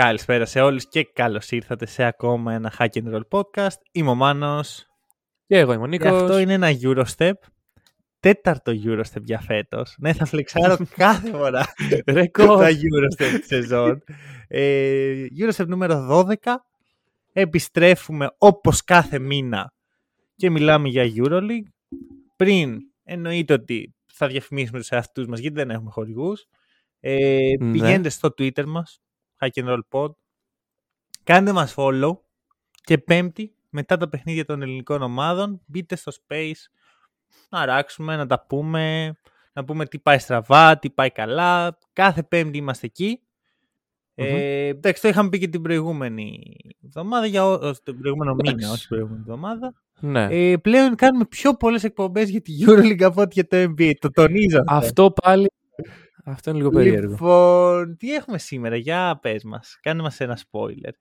Καλησπέρα σε όλους και καλώς ήρθατε σε ακόμα ένα Hack and Roll podcast. Είμαι ο Μάνος. Και εγώ είμαι ο Νίκος. Και αυτό είναι ένα Eurostep. Τέταρτο Eurostep για φέτος. Ναι, θα φλεξάρω κάθε φορά Ρεκόρ. τα Eurostep της σεζόν. Ε, Eurostep νούμερο 12. Επιστρέφουμε όπως κάθε μήνα και μιλάμε για Euroleague. Πριν εννοείται ότι θα διαφημίσουμε τους εαυτούς μας γιατί δεν έχουμε χορηγούς. Ε, Ναι. Πηγαίνετε στο Twitter μας, Hack and Roll Pod. Κάντε μας follow και πέμπτη, μετά τα παιχνίδια των ελληνικών ομάδων, μπείτε στο Space να ράξουμε, να τα πούμε, να πούμε τι πάει στραβά, τι πάει καλά. Κάθε πέμπτη είμαστε εκεί. Ε, εντάξει, το είχαμε πει και την προηγούμενη εβδομάδα, για, ό- ε, τον προηγούμενο μήνα, Εντάξει. όχι την προηγούμενη εβδομάδα. Ναι. Ε, πλέον κάνουμε πιο πολλές εκπομπές για τη EuroLeague από ό,τι για το NBA. Το τονίζω. αυτό. Αυτό πάλι. Αυτό είναι λίγο περίεργο. Λοιπόν, τι έχουμε σήμερα, για πες μας. Κάνε μας ένα spoiler.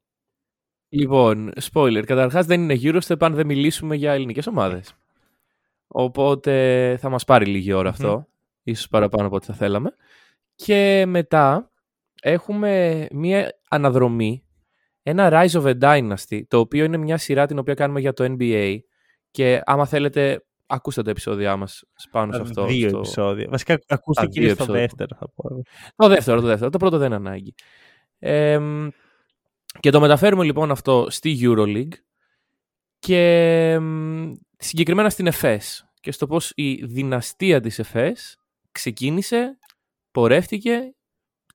Λοιπόν, spoiler. Καταρχάς δεν είναι Eurostep αν δεν μιλήσουμε για ελληνικές ομάδες. Οπότε θα μας πάρει λίγη ώρα αυτό. Ίσως παραπάνω από ό,τι θα θέλαμε. Και μετά έχουμε μία αναδρομή. Ένα Rise of a Dynasty, το οποίο είναι μια σειρά την οποία κάνουμε για το NBA. Και άμα θέλετε, ακούστε τα επεισόδια μας πάνω σε αυτό. δύο στο- επεισόδια. Βασικά, ακούστε Α, κυρίως δύο το επεισόδια. δεύτερο, θα πω. Το δεύτερο, το δεύτερο. Το πρώτο δεν είναι ανάγκη. Εμ, και το μεταφέρουμε λοιπόν αυτό στη EuroLeague και εμ, συγκεκριμένα στην ΕΦΕΣ και στο πώς η δυναστεία της ΕΦΕΣ ξεκίνησε, πορεύτηκε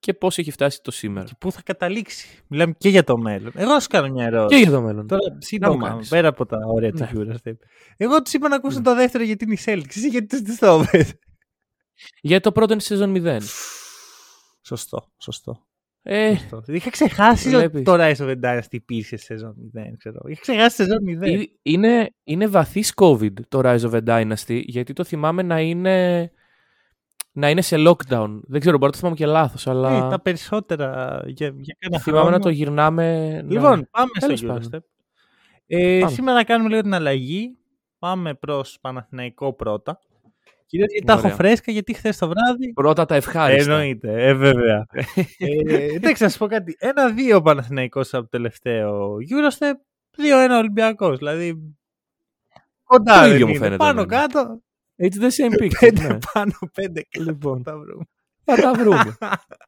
και πώς έχει φτάσει το σήμερα. Και πού θα καταλήξει. Μιλάμε και για το μέλλον. Εγώ σου κάνω μια ερώτηση. Και για το μέλλον. Τώρα, μου σύντομα, κάνεις. πέρα από τα ωραία του Ναι. Eurostep. Εγώ τους είπα να ακούσουν Ναι. το δεύτερο γιατί είναι η Celtics. Εσύ γιατί τους το είπες. Γιατί το πρώτο είναι σεζόν 0. Σωστό, σωστό. Ε, σωστό. Είχα ξεχάσει ότι Βλέπεις. το Rise of the Dynasty υπήρχε σε σεζόν 0. Ξέρω. Είχα ξεχάσει σεζόν 0. ε, είναι, είναι βαθύς COVID το Rise of a Dynasty γιατί το θυμάμαι να είναι, να είναι σε lockdown. Δεν ξέρω, μπορεί να το θυμάμαι και λάθος, αλλά... Ε, τα περισσότερα για, για κάνα Θυμάμαι χρόνο. να το γυρνάμε. να- Λοιπόν, πάμε Τέλος στο πάντων. Eurostep. Ε, Πάμε. σήμερα να κάνουμε λίγο την αλλαγή. Πάμε προς Παναθηναϊκό πρώτα. Κυρίως γιατί τα έχω Ωραία. φρέσκα, γιατί χθες το βράδυ Πρώτα τα ευχάριστα. Εννοείται, ε, βέβαια. ε, εντάξει, να σου πω κάτι. Ένα-δύο Παναθηναϊκός από το τελευταίο Eurostep, δύο-ένα Ολυμπιακός. Δηλαδή, κοντά Το δεν ίδιο μου είναι. φαίνεται Πάνω εμένα. κάτω, It's the same picture. πέντε ναι. πάνω, πέντε κάτω. Λοιπόν. Θα βρούμε. Θα τα βρούμε.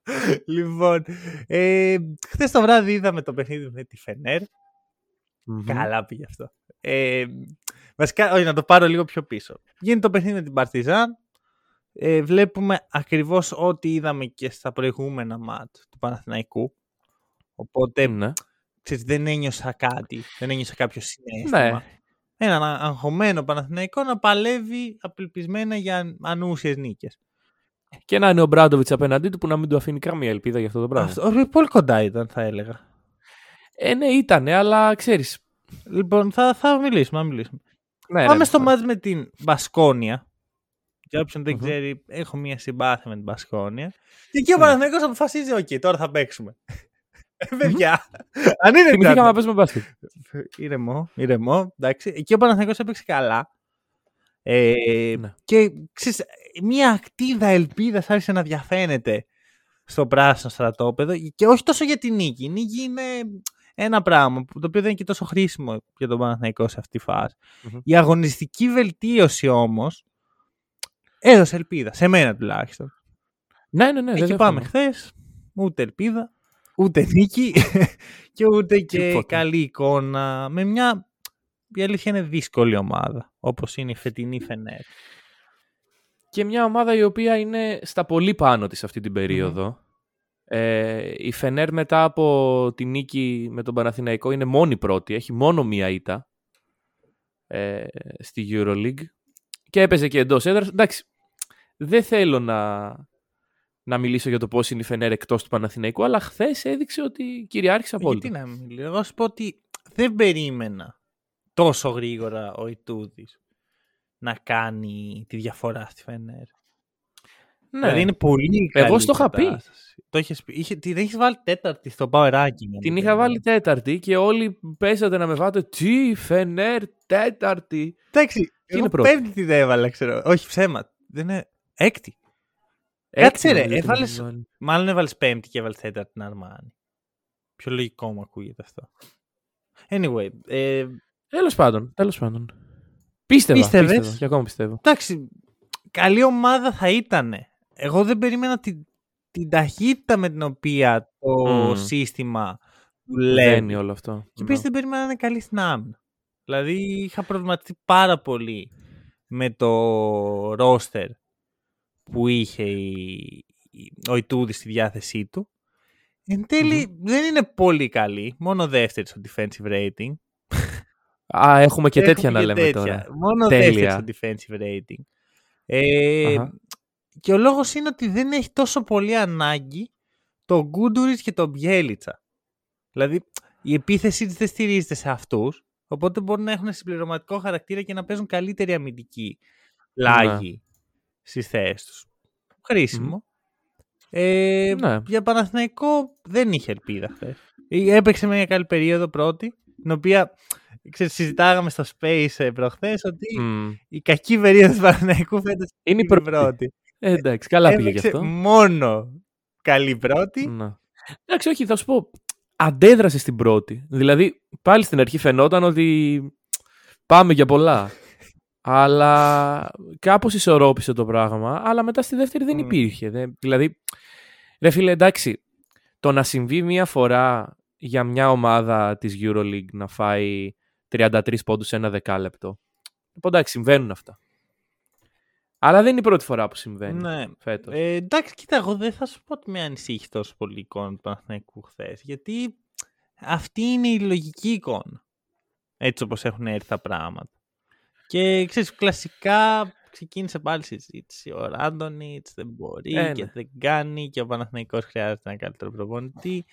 λοιπόν, ε, χθες το βράδυ είδαμε το παιχνίδι με τη Φενέρ. Καλά πήγε αυτό. Ε, βασικά, όχι, να το πάρω λίγο πιο πίσω. Γίνεται το παιχνίδι με την Παρτιζάν. Ε, βλέπουμε ακριβώς ό,τι είδαμε και στα προηγούμενα μάτ του Παναθηναϊκού. Οπότε, Ναι. ξέρεις, δεν ένιωσα κάτι. Δεν ένιωσα κάποιο συνέστημα. Ναι. Έναν α- αγχωμένο Παναθηναϊκό να παλεύει απελπισμένα για ανούσιες νίκες. Και να είναι ο Ομπράντοβιτς απέναντί του που να μην του αφήνει καμία ελπίδα για αυτό το πράγμα. Αυτό, όχι, πολύ κοντά ήταν, θα έλεγα. Ε, ναι, ήτανε, αλλά ξέρεις. Λοιπόν, θα, θα μιλήσουμε, θα μιλήσουμε. Ναι, Πάμε ναι, στο ναι. ματς με την Μπασκόνια. Για όποιον δεν Μμμ. ξέρει, έχω μία συμπάθεια με την Μπασκόνια. Και εκεί ο Ναι. Παναθηναϊκός αποφασίζει, οκ, τώρα θα παίξουμε. Ε, παιδιά, αν είναι Θυμηθήκαμε να δυνατόν. παίζουμε μπάσκετ. Ήρεμα, ήρεμα, εντάξει. Εκεί ο Παναθηναϊκός έπαιξε καλά. Ε, Ναι. Και ξέρεις, μία ακτίδα ελπίδας άρχισε να διαφαίνεται στο πράσινο στρατόπεδο και όχι τόσο για την νίκη. Η νίκη είναι ένα πράγμα που- το οποίο δεν είναι και τόσο χρήσιμο για τον Παναθηναϊκό σε αυτή τη φάση. Μμμ. Η αγωνιστική βελτίωση όμως έδωσε ελπίδα, σε μένα τουλάχιστον. Ναι, ναι, ναι. Εκεί δεν πάμε διαφωνώ. χθες, ούτε ελπίδα, ούτε νίκη και ούτε και Τίποτα. καλή εικόνα με μια η αλήθεια είναι δύσκολη ομάδα όπως είναι η φετινή Φενέρ. Και μια ομάδα η οποία είναι στα πολύ πάνω της αυτή την περίοδο. Ε, η Φενέρ μετά από τη νίκη με τον Παναθηναϊκό είναι μόνη πρώτη. Έχει μόνο μία ήττα ε, στη EuroLeague. Και έπαιζε και εντός έδρας. Εντάξει, δεν θέλω να, να μιλήσω για το πώς είναι η Φενέρ εκτός του Παναθηναϊκού, αλλά χθες έδειξε ότι κυριάρχησε απόλυτα. Γιατί να μην μιλήσω. Εγώ σου πω ότι δεν περίμενα τόσο γρήγορα ο Ιτούδης να κάνει τη διαφορά στη Φενέρ. Ναι. Δηλαδή είναι πολύ καλή Εγώ στο είχα πει. κατάσταση. Το έχεις πει. Είχε, την έχεις βάλει τέταρτη στο power ranking. Την είχα βάλει τέταρτη και όλοι πέσατε να με βάτε τι Φενέρ τέταρτη. Εντάξει, εγώ είναι πρώτη; πέμπτη την έβαλα, ξέρω. Όχι ψέμα. Δεν είναι έκτη. Έκτη Κάτσε ρε, νομίζω την έβαλες- έχεις βάλει. Μάλλον έβαλες πέμπτη και έβαλες τέταρτη την Αρμάνη. Πιο λογικό μου ακούγεται αυτό. Anyway. Ε... Τέλος πάντων, τέλος πάντων. Πίστευα, Πίστευες; πίστευα και ακόμα πιστεύω. Εντάξει, καλή ομάδα θα ήταν. Εγώ δεν περίμενα την, την ταχύτητα με την οποία το Μμμ. σύστημα Λένε δουλεύει. όλο αυτό. Και επίσης δεν περίμενα να είναι καλή στην άμυνα. Δηλαδή είχα προβληματιστεί πάρα πολύ με το ρόστερ που είχε η- η- ο Ιτούδη στη διάθεσή του. Εν τελει δεν είναι πολύ καλή. Μόνο δεύτερη στο defensive rating. Α, έχουμε και Έχουμε τέτοια να λέμε τέτοια. τώρα. Μόνο Τέλεια. δεύτερη στο defensive rating. Ε, Αχα. και ο λόγος είναι ότι δεν έχει τόσο πολύ ανάγκη το Γκούντουριτς και το Μπιέλιτσα. Δηλαδή η επίθεσή της δεν στηρίζεται σε αυτούς, οπότε μπορούν να έχουν συμπληρωματικό χαρακτήρα και να παίζουν καλύτερη αμυντική λάγη στις θέσεις τους. Χρήσιμο. Ε, Ναι. Για Παναθηναϊκό δεν είχε ελπίδα χθε. Έπαιξε μια καλή περίοδο πρώτη, την οποία ξέρεις, συζητάγαμε στο Space ε, προχθές ότι Μμ. η κακή περίοδος του Παναθηναϊκού φέτος Είναι η είναι η πρώτη. πρώτη. Ε, εντάξει, καλά πήγε γι' Έπαιξε αυτό. μόνο καλή πρώτη. Να. Εντάξει, όχι, θα σου πω. Αντέδρασε στην πρώτη. Δηλαδή, πάλι στην αρχή φαινόταν ότι πάμε για πολλά. Αλλά κάπως ισορρόπησε το πράγμα. Αλλά μετά στη δεύτερη δεν Μμ. υπήρχε. Δεν- δηλαδή, ρε φίλε, εντάξει, το να συμβεί μία φορά για μια ομάδα της EuroLeague να φάει 33 πόντους σε ένα δεκάλεπτο. Λοιπόν, εντάξει, συμβαίνουν αυτά. Αλλά δεν είναι η πρώτη φορά που συμβαίνει Ναι. φέτος. Ε, εντάξει, κοίτα, εγώ δεν θα σου πω ότι με ανησύχει τόσο πολύ η εικόνα του Παναθηναϊκού χθες. Γιατί αυτή είναι η λογική εικόνα. Έτσι όπως έχουν έρθει τα πράγματα. Και ξέρεις, κλασικά ξεκίνησε πάλι η συζήτηση. Ο Ράντονιτς δεν μπορεί Ε, και ναι. δεν κάνει και ο Παναθηναϊκός χρειάζεται ένα καλύτερο προπονητή.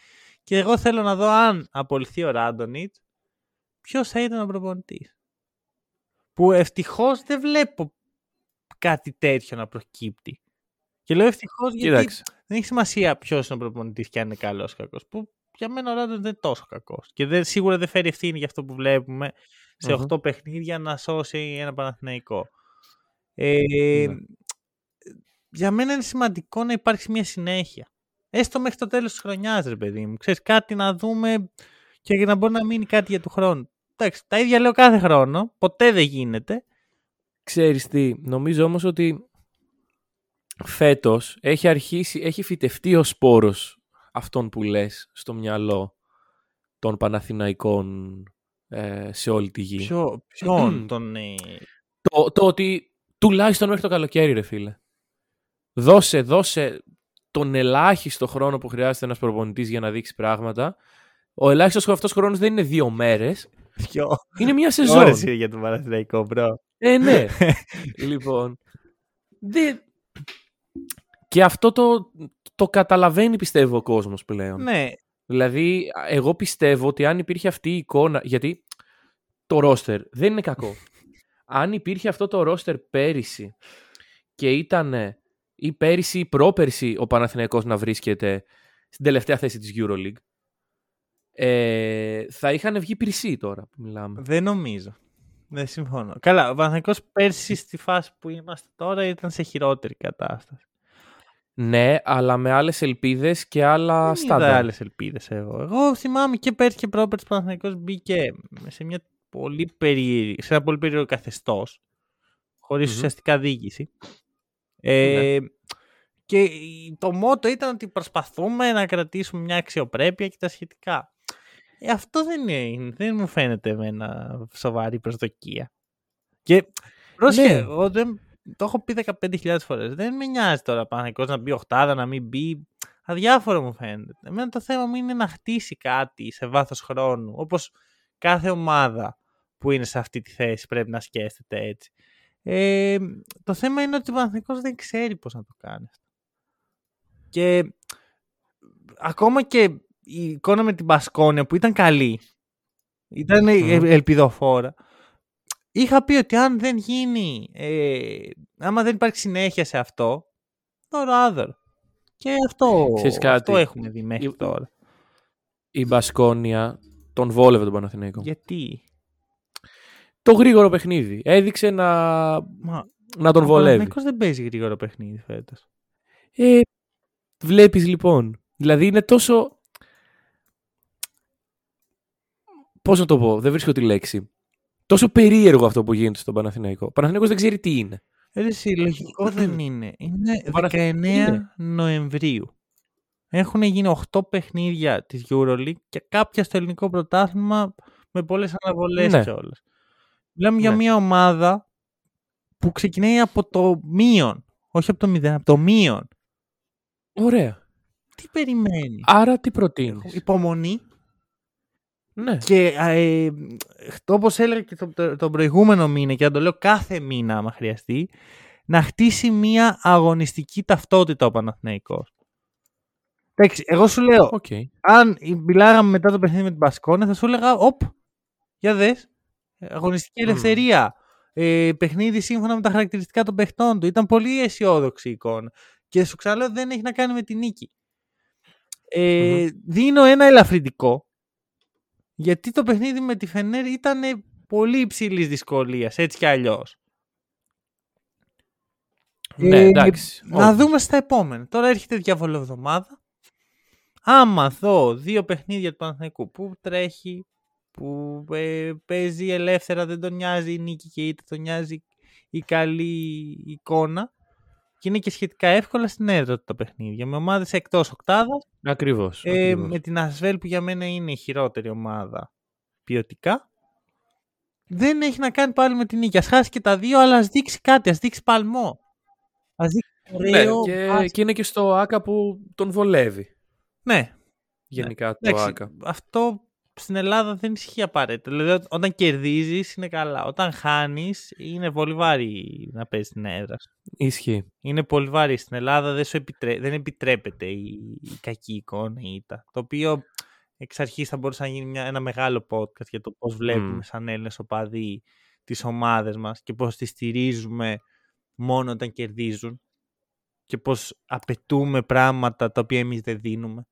Και εγώ θέλω να δω αν απολυθεί ο Ράντονιτς, ποιος θα ήταν ο προπονητής. Που ευτυχώς δεν βλέπω κάτι τέτοιο να προκύπτει. Και λέω ευτυχώς γιατί Κοίταξε. δεν έχει σημασία ποιος είναι ο προπονητής και αν είναι καλός ή κακός. Που για μένα ο Ράντον δεν είναι τόσο κακός. Και δεν, σίγουρα δεν φέρει ευθύνη για αυτό που βλέπουμε σε Μμμ. 8 παιχνίδια να σώσει ένα Παναθηναϊκό. Ε, Ναι. Για μένα είναι σημαντικό να υπάρξει μια συνέχεια. Έστω μέχρι το τέλος της χρονιάς, ρε παιδί μου. Ξέρεις, κάτι να δούμε και για να μπορεί να μείνει κάτι για του χρόνου. Εντάξει, τα ίδια λέω κάθε χρόνο. Ποτέ δεν γίνεται. Ξέρεις τι, νομίζω όμως ότι φέτος έχει αρχίσει, έχει φυτευτεί ο σπόρος αυτών που λες στο μυαλό των Παναθηναϊκών ε, σε όλη τη γη. Ποιο, ποιον τον. ε, Το, το ότι τουλάχιστον μέχρι το καλοκαίρι ρε φίλε. Δώσε, δώσε τον ελάχιστο χρόνο που χρειάζεται ένας προπονητής για να δείξει πράγματα. Ο ελάχιστος αυτός χρόνος δεν είναι δύο μέρες, Ποιο. είναι μια σεζόν. Ώρες είναι για τον Παναθηναϊκό, bro. Ε, ναι. λοιπόν. Δεν... Και αυτό το, το καταλαβαίνει πιστεύω ο κόσμος πλέον. Ναι, Δηλαδή, εγώ πιστεύω ότι αν υπήρχε αυτή η εικόνα. Γιατί το ρόστερ δεν είναι κακό. αν υπήρχε αυτό το ρόστερ πέρυσι και ήταν ή πέρυσι ή πρόπερσι ο Παναθηναϊκός να βρίσκεται στην τελευταία θέση της EuroLeague, ε, θα είχαν βγει πυρσί τώρα που μιλάμε. δεν νομίζω. Δεν συμφωνώ. Καλά, ο Παναθηναϊκός πέρσι στη φάση που είμαστε τώρα ήταν σε χειρότερη κατάσταση. Ναι, αλλά με άλλες ελπίδες και άλλα Δεν είδα στάδια. άλλες ελπίδες εγώ. Εγώ θυμάμαι και πέρσι και πρόπερσι ο Παναθηναϊκός μπήκε σε, μια πολύ περίεργη, σε ένα πολύ περίεργο καθεστώς, χωρίς Μμμ. ουσιαστικά διοίκηση. Ε, Και η- το μότο ήταν ότι προσπαθούμε να κρατήσουμε μια αξιοπρέπεια και τα σχετικά. Ε, αυτό δεν, είναι, δεν μου φαίνεται εμένα σοβαρή προσδοκία. Και πρόσεχε, Ναι. εγώ δεν, το έχω πει 15.000 φορές. Δεν με νοιάζει τώρα Παναθηναϊκός να μπει οχτάδα, να μην μπει. Αδιάφορο μου φαίνεται. Εμένα το θέμα μου είναι να χτίσει κάτι σε βάθος χρόνου. Όπως κάθε ομάδα που είναι σε αυτή τη θέση πρέπει να σκέφτεται έτσι. Ε, το θέμα είναι ότι ο Παναθηναϊκός δεν ξέρει πώς να το κάνει αυτό. Και ακόμα και η εικόνα με την Πασκόνια που ήταν καλή, ήταν ε, Μμμ. ελπιδοφόρα, είχα πει ότι αν δεν γίνει, ε, άμα δεν υπάρχει συνέχεια σε αυτό, το ράδερ. Και αυτό, Ξέρεις κάτι, αυτό έχουμε δει μέχρι η- τώρα. Η Μπασκόνια τον βόλευε τον Παναθηναϊκό. Γιατί; Το γρήγορο παιχνίδι. Έδειξε να, Μα, να τον ο βολεύει. Παναθηναϊκός δεν παίζει γρήγορο παιχνίδι φέτος. Ε, βλέπεις λοιπόν. Δηλαδή είναι τόσο... Πώς να το πω, δεν βρίσκω τη λέξη. Τόσο περίεργο αυτό που γίνεται στον Παναθηναϊκό. Ο Παναθηναϊκός δεν ξέρει τι είναι. Ε, εσύ, λογικό δεν είναι. Είναι Ο Παναθ- 19 είναι. Νοεμβρίου. Έχουν γίνει 8 παιχνίδια της EuroLeague και κάποια στο ελληνικό πρωτάθλημα με πολλές αναβολές Ναι. κιόλας. Μιλάμε για Ναι. μια ομάδα που ξεκινάει από το μείον. Όχι από το μηδέν, από το μείον. Ωραία. Τι περιμένεις; Άρα τι προτείνεις; Υπομονή Ναι. και ε, όπως έλεγα και το, το- τον προηγούμενο μήνα και να το λέω κάθε μήνα άμα χρειαστεί να χτίσει μια αγωνιστική ταυτότητα ο Παναθηναϊκός. Εντάξει, εγώ σου λέω, Οκ. αν μιλάγαμε μετά το παιχνίδι με την Μπασκόνια, θα σου έλεγα, οπ, για δες, αγωνιστική Μμμ. ελευθερία, ε, παιχνίδι σύμφωνα με τα χαρακτηριστικά των παιχτών του. Ήταν πολύ αισιόδοξη η εικόνα. Και σου ξαναλέω, δεν έχει να κάνει με την νίκη. Ε, Δίνω ένα ελαφρυντικό, γιατί το παιχνίδι με τη Φενέρ ήταν πολύ υψηλής δυσκολίας, έτσι κι αλλιώς. Ναι, Ε, εντάξει. Να όντως. δούμε στα επόμενα. Τώρα έρχεται διαβολοβδομάδα. Άμα δω δύο παιχνίδια του Παναθηναϊκού που τρέχει, που ε, παίζει ελεύθερα, δεν τον νοιάζει η νίκη και είτε τον νοιάζει η καλή εικόνα και είναι και σχετικά εύκολα στην έδρα του τα παιχνίδια. Με ομάδες εκτός οκτάδας, Ακριβώς. ε, ακριβώς. με την Ασβέλ που για μένα είναι η χειρότερη ομάδα ποιοτικά. Δεν έχει να κάνει πάλι με την νίκη. Ας χάσει και τα δύο, αλλά ας δείξει κάτι, ας δείξει παλμό. Ας δείξει Ναι, ωραίο και, μπάσκετ. και είναι και στο ΆΚΑ που τον βολεύει. Ναι, Γενικά το εντάξει, ΆΚΑ. αυτό στην Ελλάδα δεν ισχύει απαραίτητα. Δηλαδή, ό- όταν κερδίζεις είναι καλά. Όταν χάνεις είναι πολύ βάρη να παίζεις στην έδρα. σου. Ισχύει. Είναι πολύ βαριά στην Ελλάδα, δεν, σου επιτρέ... δεν επιτρέπεται η... η κακή εικόνα η ήττα. Το οποίο εξ αρχής θα μπορούσε να γίνει μια... ένα μεγάλο podcast για το πώς βλέπουμε Μμ. σαν Έλληνες οπαδοί τις ομάδες μας και πώς τις στηρίζουμε μόνο όταν κερδίζουν και πώς απαιτούμε πράγματα τα οποία εμείς δεν δίνουμε.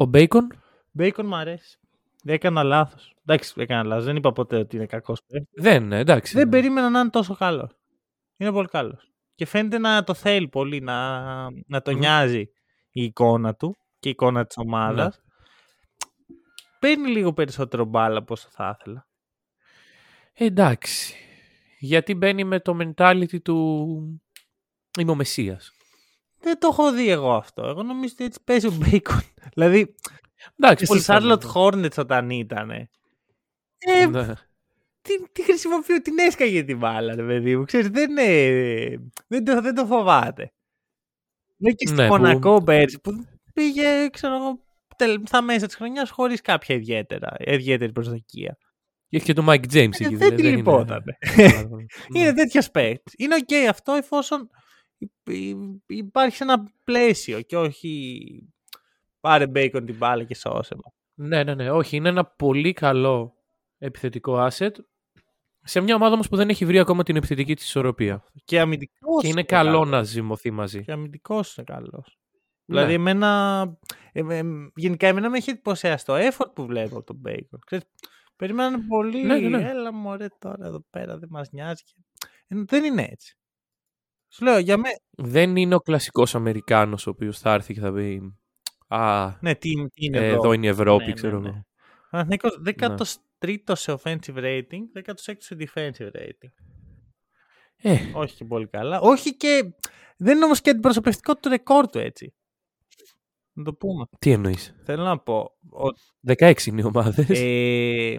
Ο Μπέικον; Μπέικον μου αρέσει. Δεν έκανα λάθος. Εντάξει, έκανα λάθος. Δεν είπα ποτέ ότι είναι κακός παίκτης. Δεν, ε, εντάξει. Δεν ναι. περίμενα να είναι τόσο καλός. Είναι πολύ καλός. Και φαίνεται να το θέλει πολύ, να, να το Μμμ. νοιάζει η εικόνα του και η εικόνα της ομάδας. Παίρνει λίγο περισσότερο μπάλα από όσο θα ήθελα. Ε, εντάξει. Γιατί μπαίνει με το mentality του... Είμαι ο Μεσσίας. Δεν το έχω δει εγώ αυτό. Εγώ νομίζω ότι έτσι παίζει ο Μπέικον. δηλαδή, Εντάξει, και πολύ στη Charlotte πιθανό. Hornets όταν ήταν. Ε, Ναι. τι, τι χρησιμοποιώ, την έσκαγε την μπάλα, ρε παιδί μου. Ξέρεις, δεν, είναι, δεν, το, δεν το φοβάται. Ναι, και στη Ναι, που- Μονακό πέρσι που πήγε, ξέρω εγώ, τελ- στα μέσα της χρονιάς χωρίς κάποια ιδιαίτερα, ιδιαίτερη προσδοκία. Και έχει και το Mike James Ε, εκεί. δεν δηλαδή, τη είναι- λυπότανε. Ναι. Είναι τέτοιος παίκτης. Είναι οκ αυτό εφόσον υ- υ- υπάρχει σε ένα πλαίσιο και όχι πάρε μπέικον την μπάλα και σώσε μας. Ναι, ναι, ναι. Όχι, είναι ένα πολύ καλό επιθετικό asset. Σε μια ομάδα όμως που δεν έχει βρει ακόμα την επιθετική της ισορροπία. Και αμυντικός Και είναι είναι καλό καλός. να ζυμωθεί μαζί. Και αμυντικός είναι καλός. Ναι. Δηλαδή, εμένα, ε, ε, γενικά, εμένα με έχει εντυπωσιάσει το effort που βλέπω από τον Bacon. Ξέρεις, περιμένανε πολύ, Ναι, ναι, ναι. έλα μωρέ τώρα εδώ πέρα, δεν μας νοιάζει. Και- Ε, δεν είναι έτσι. Σου λέω, για μένα, Δεν είναι ο κλασικός Αμερικάνος ο οποίος θα έρθει και θα πει Α, ναι, τι, τι είναι ε, εδώ. εδώ είναι η Ευρώπη, Ναι, ξέρω ναι, ναι. εγώ. Παναθηναϊκός 13ο σε offensive rating, 16ο σε defensive rating. Ε, Όχι και πολύ καλά. Όχι και. Δεν είναι όμως και αντιπροσωπευτικό του ρεκόρ του έτσι. Να το πούμε. τι εννοείς; Θέλω να πω. Ότι, 16 είναι οι ομάδες. ε,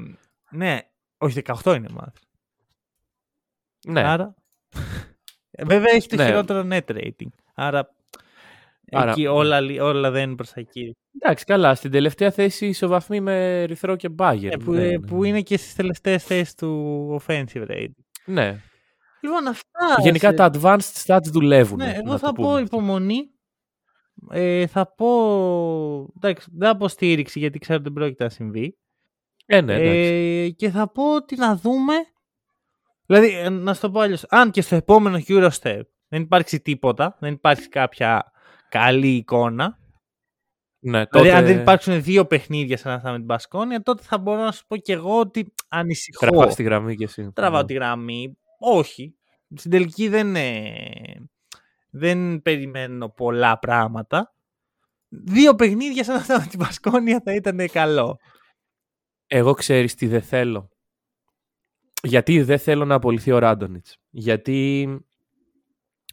ναι, όχι 18 είναι ομάδα. ναι. Άρα. Ε, Βέβαια έχει το Ναι. χειρότερο net rating. Άρα. Άρα- Εκεί όλα, λι- όλα δεν είναι προς τα εκεί. Εντάξει, καλά. Στην τελευταία θέση ισοβαθμοί με Ερυθρό και Μπάγκερ. Ε, που, ε, που είναι και στις τελευταίες θέσεις του offensive rating. Ναι. Λοιπόν, αυτά. Γενικά σε- τα advanced stats δουλεύουν. Ναι, να εγώ το θα πούμε πω αυτό. υπομονή. Ε, θα πω. Εντάξει, δεν θα πω στήριξη γιατί ξέρω ότι δεν πρόκειται να συμβεί. Ε, ναι, εντάξει. ε, και θα πω ότι να δούμε. Δηλαδή, ε, να σου το πω αλλιώς, Αν και στο επόμενο Eurostep δεν υπάρξει τίποτα, δεν υπάρξει κάποια καλή εικόνα. ναι, Δηλαδή, αν τότε δεν υπάρξουν δύο παιχνίδια σαν αυτά με την Πασκόνια, τότε θα μπορώ να σου πω και εγώ ότι ανησυχώ. τραβάς τη γραμμή κι εσύ. Τραβάω Ναι. τη γραμμή. Όχι. Στην τελική δεν, ε, δεν περιμένω πολλά πράγματα. Δύο παιχνίδια σαν αυτά με την Πασκόνια θα ήταν καλό. Εγώ ξέρεις τι δεν θέλω. Γιατί δεν θέλω να απολυθεί ο Ράντονιτς. Γιατί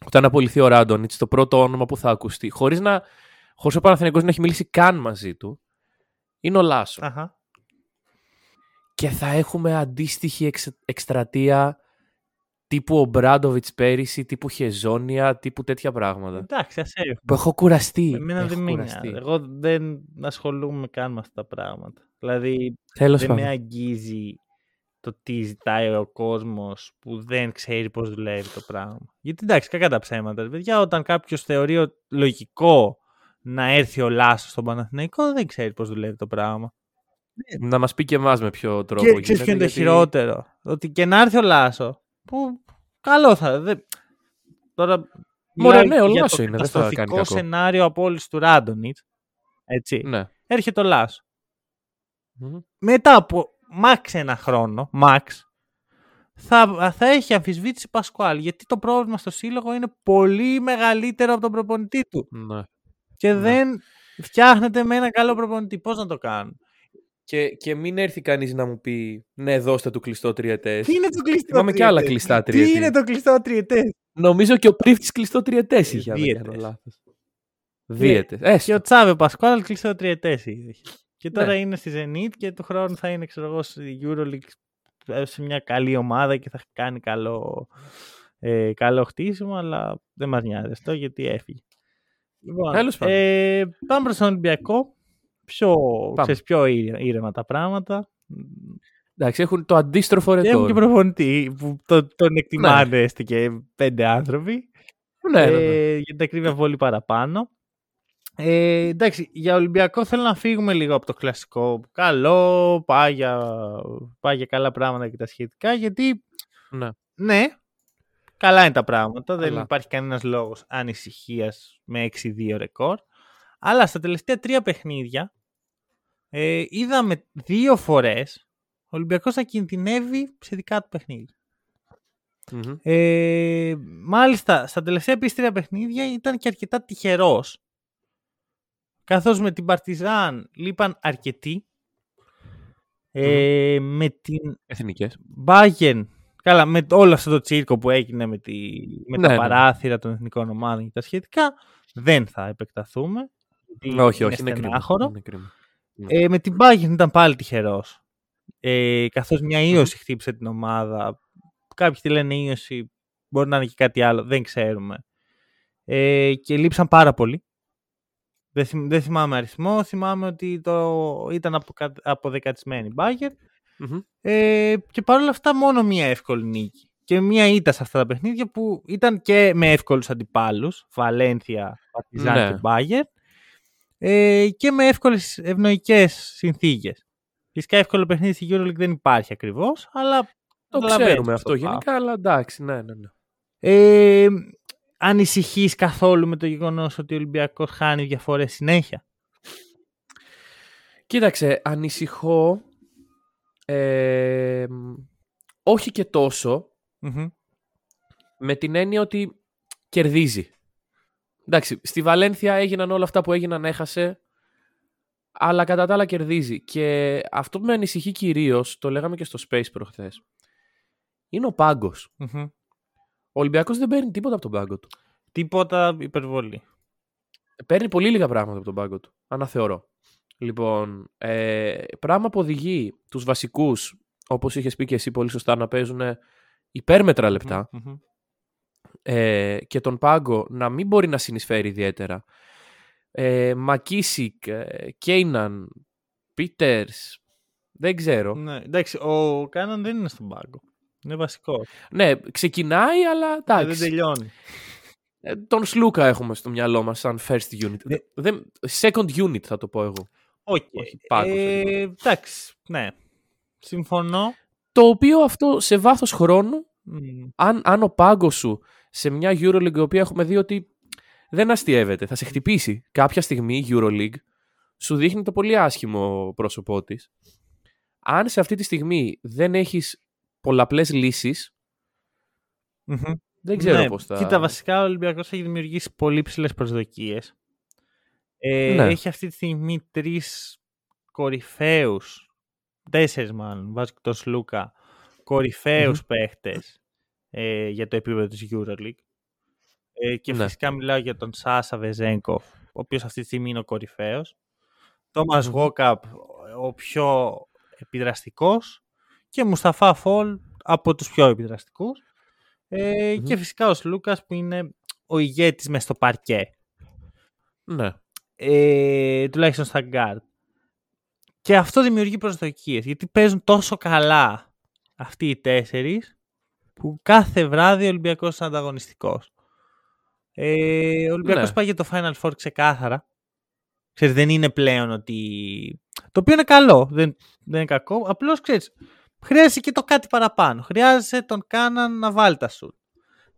όταν απολυθεί ο Ράντονιτς, το πρώτο όνομα που θα ακουστεί, χωρίς, να, χωρίς ο Παναθηναϊκός να έχει μιλήσει καν μαζί του, είναι ο Λάσο. Αχα. Και θα έχουμε αντίστοιχη εξ, εκστρατεία τύπου ο Μπράντοβιτς πέρυσι, τύπου Χεζόνια, τύπου τέτοια πράγματα. Εντάξει, ας έρθει. Που έχω κουραστεί. Εμένα έχω δεν με κουραστεί. νοιάζει. Εγώ δεν ασχολούμαι καν με αυτά τα πράγματα. Δηλαδή, Τέλος δεν με πάντων. αγγίζει το τι ζητάει ο κόσμος που δεν ξέρει πώς δουλεύει το πράγμα. Γιατί εντάξει, κακά τα ψέματα. ρε Παιδιά, όταν κάποιος θεωρεί ο- λογικό να έρθει ο Λάσος στον Παναθηναϊκό, δεν ξέρει πώς δουλεύει το πράγμα. Να μας πει και εμάς με ποιο τρόπο Και ξέρει ποιο είναι το γιατί- χειρότερο. Ότι και να έρθει ο Λάσο, που καλό θα. Δεν... Τώρα. Μωρέ, μιλάω ναι, ο για Λάσο το είναι, δεν θα κάνει καταστροφικό κακό. σενάριο απόλυση του Ράντονιτς. Έτσι. Ναι. Έρχεται ο Λάσο. Μμμ. μετά από max ένα χρόνο, max, θα, θα έχει αμφισβήτηση Πασκουάλ. Γιατί το πρόβλημα στο σύλλογο είναι πολύ μεγαλύτερο από τον προπονητή του. Ναι. Και Ναι. δεν φτιάχνεται με ένα καλό προπονητή. Πώς να το κάνουν; Και, και μην έρθει κανείς να μου πει ναι δώστε του κλειστό τριετές. Τι είναι το κλειστό Θυμάμαι και άλλα τριετές; κλειστά Τι τριετή. είναι το κλειστό τριετές. Νομίζω και ο Πρίφτης κλειστό τριετές είχε. αν δεν Δίαιτες. κάνω λάθος. Δίαιτες. Έστω. Και ο Τσάβε Πασκουάλ κλειστό τριετές είχε. Και τώρα Ναι. είναι στη Zenit και του χρόνου θα είναι ξέρω εγώ στη EuroLeague ε, σε μια καλή ομάδα και θα κάνει καλό, ε, καλό χτίσιμο, αλλά δεν μας νοιάζει αυτό γιατί έφυγε. Λοιπόν, Τέλος πάντων. ε, πάμε προς τον Ολυμπιακό. Πιο, Πάμε. ξέρεις, πιο ήρε- ήρεμα τα πράγματα. Εντάξει, έχουν το αντίστροφο Και έχουν ρεκόρ. και προπονητή που το- τον εκτιμάνε έστω και πέντε άνθρωποι. Ναι, ναι, ναι. Ε, γιατί τα κρύβει πολύ παραπάνω. Ε, εντάξει, για Ολυμπιακό θέλω να φύγουμε λίγο από το κλασικό. Καλό, πάει για, πάει για καλά πράγματα και τα σχετικά, γιατί ναι. ναι, καλά είναι τα πράγματα. Δεν Καλά. υπάρχει κανένας λόγος ανησυχίας με 6-2 ρεκόρ. Αλλά στα τελευταία τρία παιχνίδια ε, είδαμε δύο φορές ο Ολυμπιακός να κινδυνεύει σε δικά του παιχνίδια. Μμμ. Ε, μάλιστα, στα τελευταία επίσης τρία παιχνίδια ήταν και αρκετά τυχερός. Καθώς με την Παρτιζάν λείπαν αρκετοί. Ε, Με την Εθνικές. Bayern, καλά, με όλο αυτό το τσίρκο που έγινε με, τη, με Ναι, τα ναι. παράθυρα των εθνικών ομάδων και τα σχετικά, δεν θα επεκταθούμε. γιατί όχι, όχι, είναι κρίμα. στενάχωρο. Είναι κρίμα. Ε, με την Bayern ήταν πάλι τυχερός. Ε, καθώς μια ίωση χτύπησε την ομάδα. Κάποιοι τη λένε ίωση, μπορεί να είναι και κάτι άλλο, δεν ξέρουμε. Ε, και λείψαν πάρα πολύ. Δεν, θυμ- δεν θυμάμαι αριθμό, θυμάμαι ότι το, ήταν απο, αποδεκατισμένη η Bayern. Μμμ. Ε, και παρόλα αυτά μόνο μία εύκολη νίκη. Και μία ήττα σε αυτά τα παιχνίδια που ήταν και με εύκολους αντιπάλους, Βαλένθια, Παρτιζάν Ναι. και Μπάγερ, ε, και με εύκολες ευνοϊκές συνθήκες. Φυσικά εύκολο παιχνίδι στη EuroLeague δεν υπάρχει ακριβώς, αλλά Το καταλαβαίνεις ξέρουμε πώς αυτό το γενικά, αλλά εντάξει, ναι, ναι, ναι. Ε, ανησυχείς καθόλου με το γεγονός ότι ο Ολυμπιακός χάνει διαφορές συνέχεια; Κοίταξε, ανησυχώ. ε, όχι και τόσο, Μμμ. με την έννοια ότι κερδίζει. Εντάξει, στη Βαλένθια έγιναν όλα αυτά που έγιναν, έχασε, αλλά κατά τα άλλα κερδίζει. Και αυτό που με ανησυχεί κυρίως, το λέγαμε και στο Space προχθές, είναι ο πάγκος. Μμμ. Ο Ολυμπιακός δεν παίρνει τίποτα από τον πάγκο του. Τίποτα υπερβολή. Παίρνει πολύ λίγα πράγματα από τον πάγκο του. Αναθεωρώ. Λοιπόν, ε, πράγμα που οδηγεί τους βασικούς, όπως είχες πει και εσύ πολύ σωστά, να παίζουν υπέρμετρα λεπτά Μμμ. ε, και τον πάγκο να μην μπορεί να συνεισφέρει ιδιαίτερα. Ε, Μακίσικ, ε, Κέιναν, Πίτερς, δεν ξέρω. Ναι, εντάξει, ο Κάναν δεν είναι στον πάγκο. Είναι βασικό. Ναι, ξεκινάει, αλλά Ε, δεν εντάξει. τελειώνει. Ε, τον Σλούκα έχουμε στο μυαλό μας σαν first unit. Ναι. Δεν, second unit θα το πω εγώ. Οκ. Όχι, πάγκος, Ε, λοιπόν. εντάξει, ναι. Συμφωνώ. Το οποίο αυτό σε βάθος χρόνου Μμ. αν, αν ο πάγκος σου σε μια EuroLeague η οποία έχουμε δει ότι δεν αστείευεται, θα σε χτυπήσει κάποια στιγμή η EuroLeague, σου δείχνει το πολύ άσχημο πρόσωπό της. Αν σε αυτή τη στιγμή δεν έχεις πολλαπλές λύσεις, Μμμ. δεν ξέρω ναι, πώς θα... Κοίτα, βασικά ο Ολυμπιακός έχει δημιουργήσει πολύ ψηλές προσδοκίες. Ε, Ναι. Έχει αυτή τη στιγμή τρεις κορυφαίους. τέσσερις μάλλον, βάζω και τον Σλούκα, κορυφαίους παίχτες ε, για το επίπεδο της EuroLeague. Ε, και Ναι. φυσικά μιλάω για τον Σάσα Βεζένκοφ, ο οποίος αυτή τη στιγμή είναι ο κορυφαίος. Τόμας Γόκαπ, ο πιο επιδραστικός. Και Μουσταφά Φαλ από τους πιο επιδραστικούς. Ε, Μμμ. Και φυσικά ο Σλούκας που είναι ο ηγέτης μες στο παρκέ. Ναι. Ε, τουλάχιστον στα γκαρντ. Και αυτό δημιουργεί προσδοκίες, γιατί παίζουν τόσο καλά αυτοί οι τέσσερις, που κάθε βράδυ ο Ολυμπιακός είναι ανταγωνιστικός. Ε, ο Ολυμπιακός Ναι. πάει για το Final Four ξεκάθαρα. Ξέρεις, δεν είναι πλέον ότι... Το οποίο είναι καλό, δεν, δεν είναι κακό. Απλώς, ξέρεις, χρειάζεσαι και το κάτι παραπάνω. Χρειάζεσαι τον Κάναν να βάλει τα σου.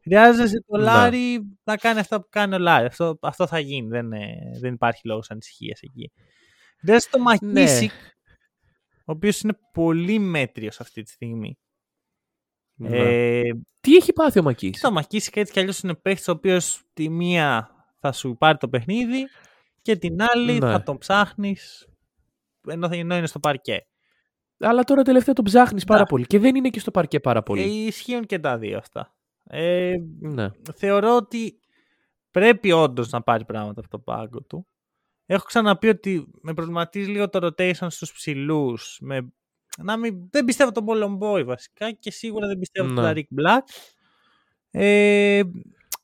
Χρειάζεσαι τον Ναι. Λάρι να κάνει αυτά που κάνει ο Λάρι. Αυτό, αυτό θα γίνει. Δεν, ε, δεν υπάρχει λόγος ανησυχίας εκεί. Χρειάζεσαι τον Μακίσικ, ο οποίος είναι πολύ μέτριος αυτή τη στιγμή. Ναι. Ε, Τι έχει πάθει ο Μακής. το Μακίσικ έτσι κι αλλιώς είναι παίχτης ο οποίος τη μία θα σου πάρει το παιχνίδι και την άλλη Ναι. θα τον ψάχνεις ενώ, θα- ενώ είναι στο παρκέ. Αλλά τώρα τελευταία τον ψάχνεις πάρα Ναι. πολύ. Και δεν είναι και στο παρκέ πάρα πολύ. Ε, ισχύουν και τα δύο αυτά. Ε, Ναι. θεωρώ ότι πρέπει όντως να πάρει πράγματα από το πάγκο του. Έχω ξαναπεί ότι με προβληματίζει λίγο το rotation στους ψηλούς. Με... Να μην... Δεν πιστεύω τον Πολομπόη βασικά και σίγουρα δεν πιστεύω Ναι. τον Ταρίκ Μπλακ. Ε,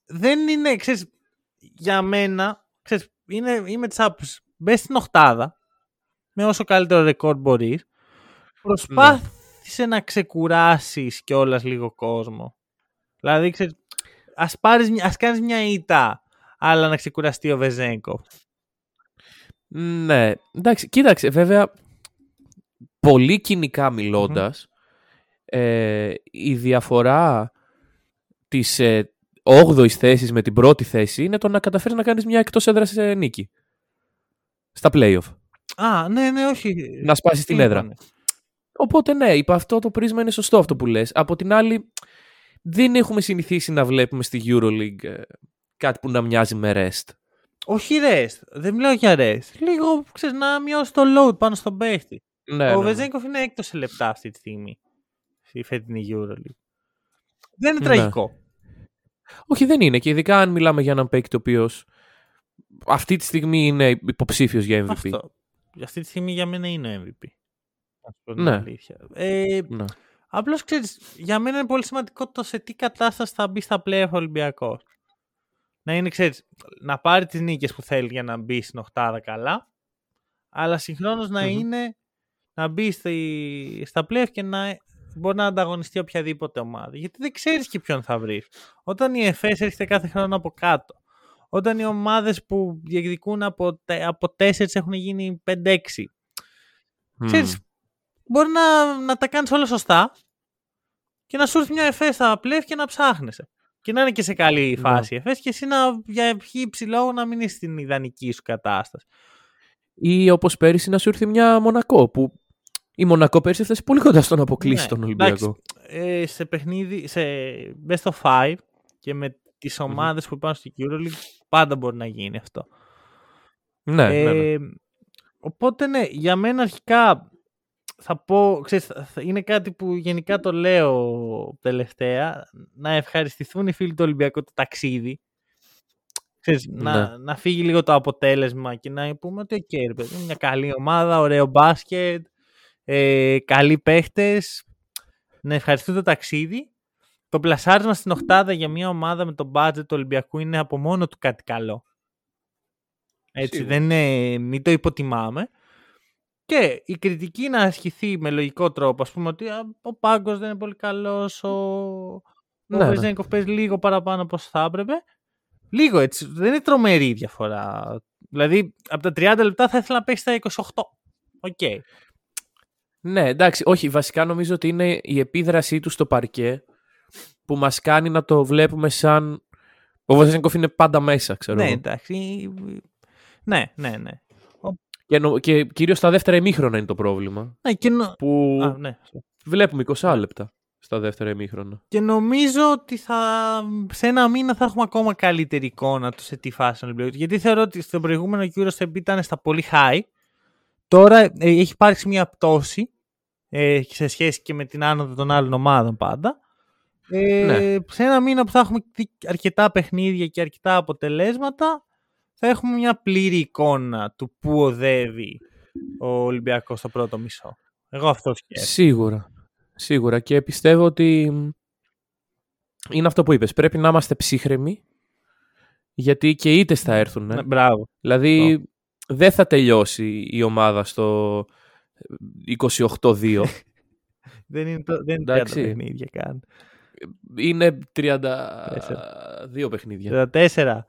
δεν είναι, ξέρεις, για μένα, ξέρεις, είναι, είμαι της άποψης, μπες στην οχτάδα, με όσο καλύτερο ρεκόρ μπορείς, προσπάθησε να ξεκουράσεις κιόλας λίγο κόσμο. Δηλαδή, ξέρεις, ας, πάρεις, μια- ας κάνεις μια ήττα, αλλά να ξεκουραστεί ο Βεζέγκο. Ναι. Εντάξει, κοίταξε, βέβαια, πολύ κοινικά μιλώντας, ε, η διαφορά της ε, 8ης θέσης με την πρώτη θέση είναι το να καταφέρεις να κάνεις μια εκτός έδρας ε, νίκη. Στα playoff. Α, ναι, ναι, όχι. Να σπάσεις την έδρα. Σύμφωνοι. Οπότε ναι, υπό αυτό το πρίσμα είναι σωστό αυτό που λες. Από την άλλη, δεν έχουμε συνηθίσει να βλέπουμε στη EuroLeague ε, κάτι που να μοιάζει με rest. Όχι rest. Δεν μιλάω για rest. Λίγο, ξέρεις, να μειώσει το load πάνω στον παίχτη. Ναι, ο ναι, ναι. Βεζέγκοφ είναι έκτος σε λεπτά αυτή τη στιγμή. Στη φετινή EuroLeague. Δεν είναι Ναι. τραγικό. Όχι, δεν είναι. Και ειδικά αν μιλάμε για έναν παίκτη ο οποίος αυτή τη στιγμή είναι υποψήφιος για MVP. Αυτό. Αυτή τη στιγμή για μένα είναι ο MVP. Να σου πω την Ναι. αλήθεια. Ε, Ναι. Απλώς ξέρεις, για μένα είναι πολύ σημαντικό το σε τι κατάσταση θα μπει στα playoff ο Ολυμπιακός. Να είναι, ξέρεις, να πάρει τις νίκες που θέλει για να μπει στην οχτάδα καλά, αλλά συγχρόνως να Μμμ. είναι, να μπει στη, στα playoff και να μπορεί να ανταγωνιστεί οποιαδήποτε ομάδα. Γιατί δεν ξέρεις και ποιον θα βρεις. Όταν η ΕΦΕΣ έρχεται κάθε χρόνο από κάτω, όταν οι ομάδες που διεκδικούν από, τε- από τέσσερις έχουν γίνει 5-6, Μμ. ξέρεις, μπορεί να, να τα κάνεις όλα σωστά και να σου έρθει μια εφές στα πλεύ και να ψάχνεσαι. Και να είναι και σε καλή Ναι. φάση η εφές και εσύ να, για χύψη λόγο να μην είσαι στην ιδανική σου κατάσταση. Ή όπως πέρυσι να σου ήρθε μια Μονακό. Που η Μονακό πέρυσι έφτασε πολύ κοντά στο να αποκλείσει Ναι, τον Ολυμπιακό. Ε, σε παιχνίδι, σε best of five και με τις ομάδες που υπάρχουν στη EuroLeague πάντα μπορεί να γίνει αυτό. Ναι, ναι, ναι. Ε, Οπότε ναι, για μένα αρχικά θα πω, ξέρεις, θα- θα- είναι κάτι που γενικά το λέω τελευταία, να ευχαριστηθούν οι φίλοι του Ολυμπιακού το ταξίδι. Ξέρεις, να, Ναι. να φύγει λίγο το αποτέλεσμα και να πούμε ότι οκ, ρε παιδί, είναι μια καλή ομάδα, ωραίο μπάσκετ, ε, καλοί παίχτες, να ευχαριστούν το ταξίδι. Το πλασάρισμα στην οχτάδα για μια ομάδα με το budget του Ολυμπιακού είναι από μόνο του κάτι καλό. Έτσι, Σίγουρα. δεν είναι, μην το υποτιμάμε. Και η κριτική να ασκηθεί με λογικό τρόπο. Ας πούμε ότι α, ο Πάγκος δεν είναι πολύ καλός, ο, ο Ναι, ναι. Βεζέγκοφ παίζει λίγο παραπάνω από όσο θα έπρεπε. Λίγο έτσι. Δεν είναι τρομερή η διαφορά. Δηλαδή, από τα 30 λεπτά θα ήθελα να παίξει στα 28. Οκ. Ναι, εντάξει, όχι, βασικά νομίζω ότι είναι η επίδρασή του στο παρκέ που μας κάνει να το βλέπουμε σαν... Ο Βεζένκοφ είναι πάντα μέσα, ξέρω Ναι, εγώ. εντάξει. Ναι, ναι, ναι. Και, νο- και κυρίως στα δεύτερα ημίχρονα είναι το πρόβλημα. ναι, και, νο- Που Α, ναι. βλέπουμε 20 λεπτά στα δεύτερα ημίχρονα. και νομίζω ότι θα, σε ένα μήνα θα έχουμε ακόμα καλύτερη εικόνα του σε τι φάση είναι ο Ολυμπιακός. Γιατί θεωρώ ότι στο προηγούμενο Eurostep ήταν στα πολύ high. Τώρα ε, έχει υπάρξει μια πτώση ε, σε σχέση και με την άνοδο των άλλων ομάδων πάντα. Ε, Ναι. Σε ένα μήνα που θα έχουμε δει αρκετά παιχνίδια και αρκετά αποτελέσματα, θα έχουμε μια πλήρη εικόνα του πού οδεύει ο Ολυμπιακός στο πρώτο μισό. Εγώ αυτό σκέφτομαι. Σίγουρα. Σίγουρα. Και πιστεύω ότι είναι αυτό που είπες. Πρέπει να είμαστε ψύχρεμοι γιατί και ήτες θα έρθουν. Ναι, μπράβο. Δηλαδή δεν θα τελειώσει η ομάδα στο 28-2. Δεν είναι, το, δεν είναι 30 Εντάξει. παιχνίδια καν. είναι 32 παιχνίδια. 34.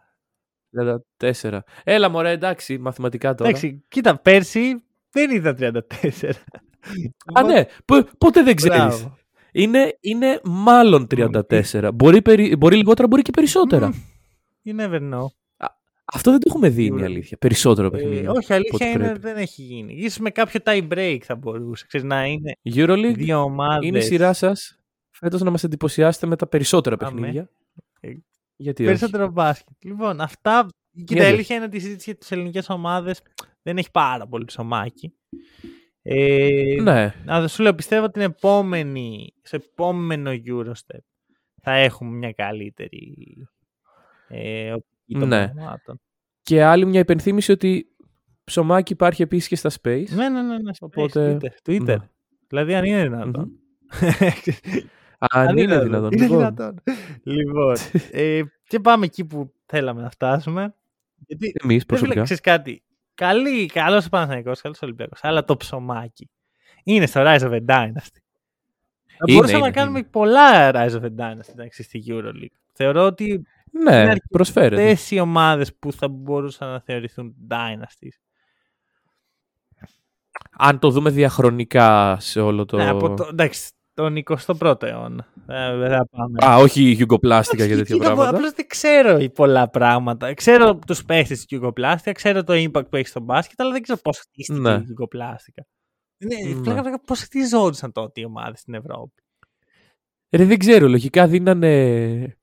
34. Έλα μωρέ, εντάξει, μαθηματικά τώρα. Εντάξει, κοίτα, πέρσι δεν ήταν 34. Α, ναι, πο- ποτέ δεν ξέρεις. Μπράβο. Είναι, είναι μάλλον 34. Μπορεί, περι- μπορεί λιγότερα, μπορεί και περισσότερα. Μμ, You never know. Αυτό δεν το έχουμε δει, είναι η Σίγουρα. αλήθεια. Περισσότερο Ε, παιχνίδι. όχι, αλήθεια είναι πρέπει. δεν έχει γίνει. Ίσως με κάποιο tie break θα μπορούσε. Ξέρεις, να είναι EuroLeague δύο ομάδες. είναι η σειρά σας φέτος να μας εντυπωσιάσετε με τα περισσότερα Αμέ. παιχνίδια. Ε, Γιατί όχι; Περισσότερο μπάσκετ. Λοιπόν, αυτά. Και Γιατί η όχι. αλήθεια είναι ότι η συζήτηση για τις ελληνικές ομάδες δεν έχει πάρα πολύ ψωμάκι. Ε, Ναι, Να σου λέω, πιστεύω ότι την επόμενη, στο επόμενο Eurostep θα έχουμε μια καλύτερη ε, οπτική των Ναι. πραγμάτων. και άλλη μια υπενθύμηση ότι ψωμάκι υπάρχει επίσης και στα Space. Ναι, ναι, ναι. ναι στο Οπότε- Twitter. Twitter. Ναι. Δηλαδή, αν είναι δυνατόν. Αν είναι δυνατόν. Είναι Λοιπόν, δυνατόν. λοιπόν, ε, και πάμε εκεί που θέλαμε να φτάσουμε. Γιατί, Εμείς δεν φίλε, προσωπικά. ξέρεις κάτι. Καλή, καλός ο Παναθηναϊκός, καλός ο Ολυμπιακός, αλλά το ψωμάκι είναι στο Rise of a Dynasty. Θα Είναι, μπορούσαμε είναι, να κάνουμε είναι. πολλά Rise of a Dynasty εντάξει, στη EuroLeague. Θεωρώ ότι είναι Ναι, αρκετές προσφέρεται. οι ομάδες που θα μπορούσαν να θεωρηθούν Dynasties. Αν το δούμε διαχρονικά σε όλο το. Ναι, από το, εντάξει, τον 21ο αιώνα. Ε, δεν θα πάμε. Α, όχι γιουγκοπλάστικα και Όχι, τέτοια κοίτα, πράγματα. Απλώς δεν ξέρω πολλά πράγματα. Ξέρω τους παίχτες της Γιουγκοπλάστια, ξέρω το impact που έχει στο μπάσκετ, αλλά δεν ξέρω πώς χτίστηκε Ναι. η Γιουγκοπλάστικα. Είναι, Ναι. πλάκα, πλάκα, πώς χτιζόντουσαν τότε οι ομάδες στην Ευρώπη. Ρε, δεν ξέρω, λογικά δίνανε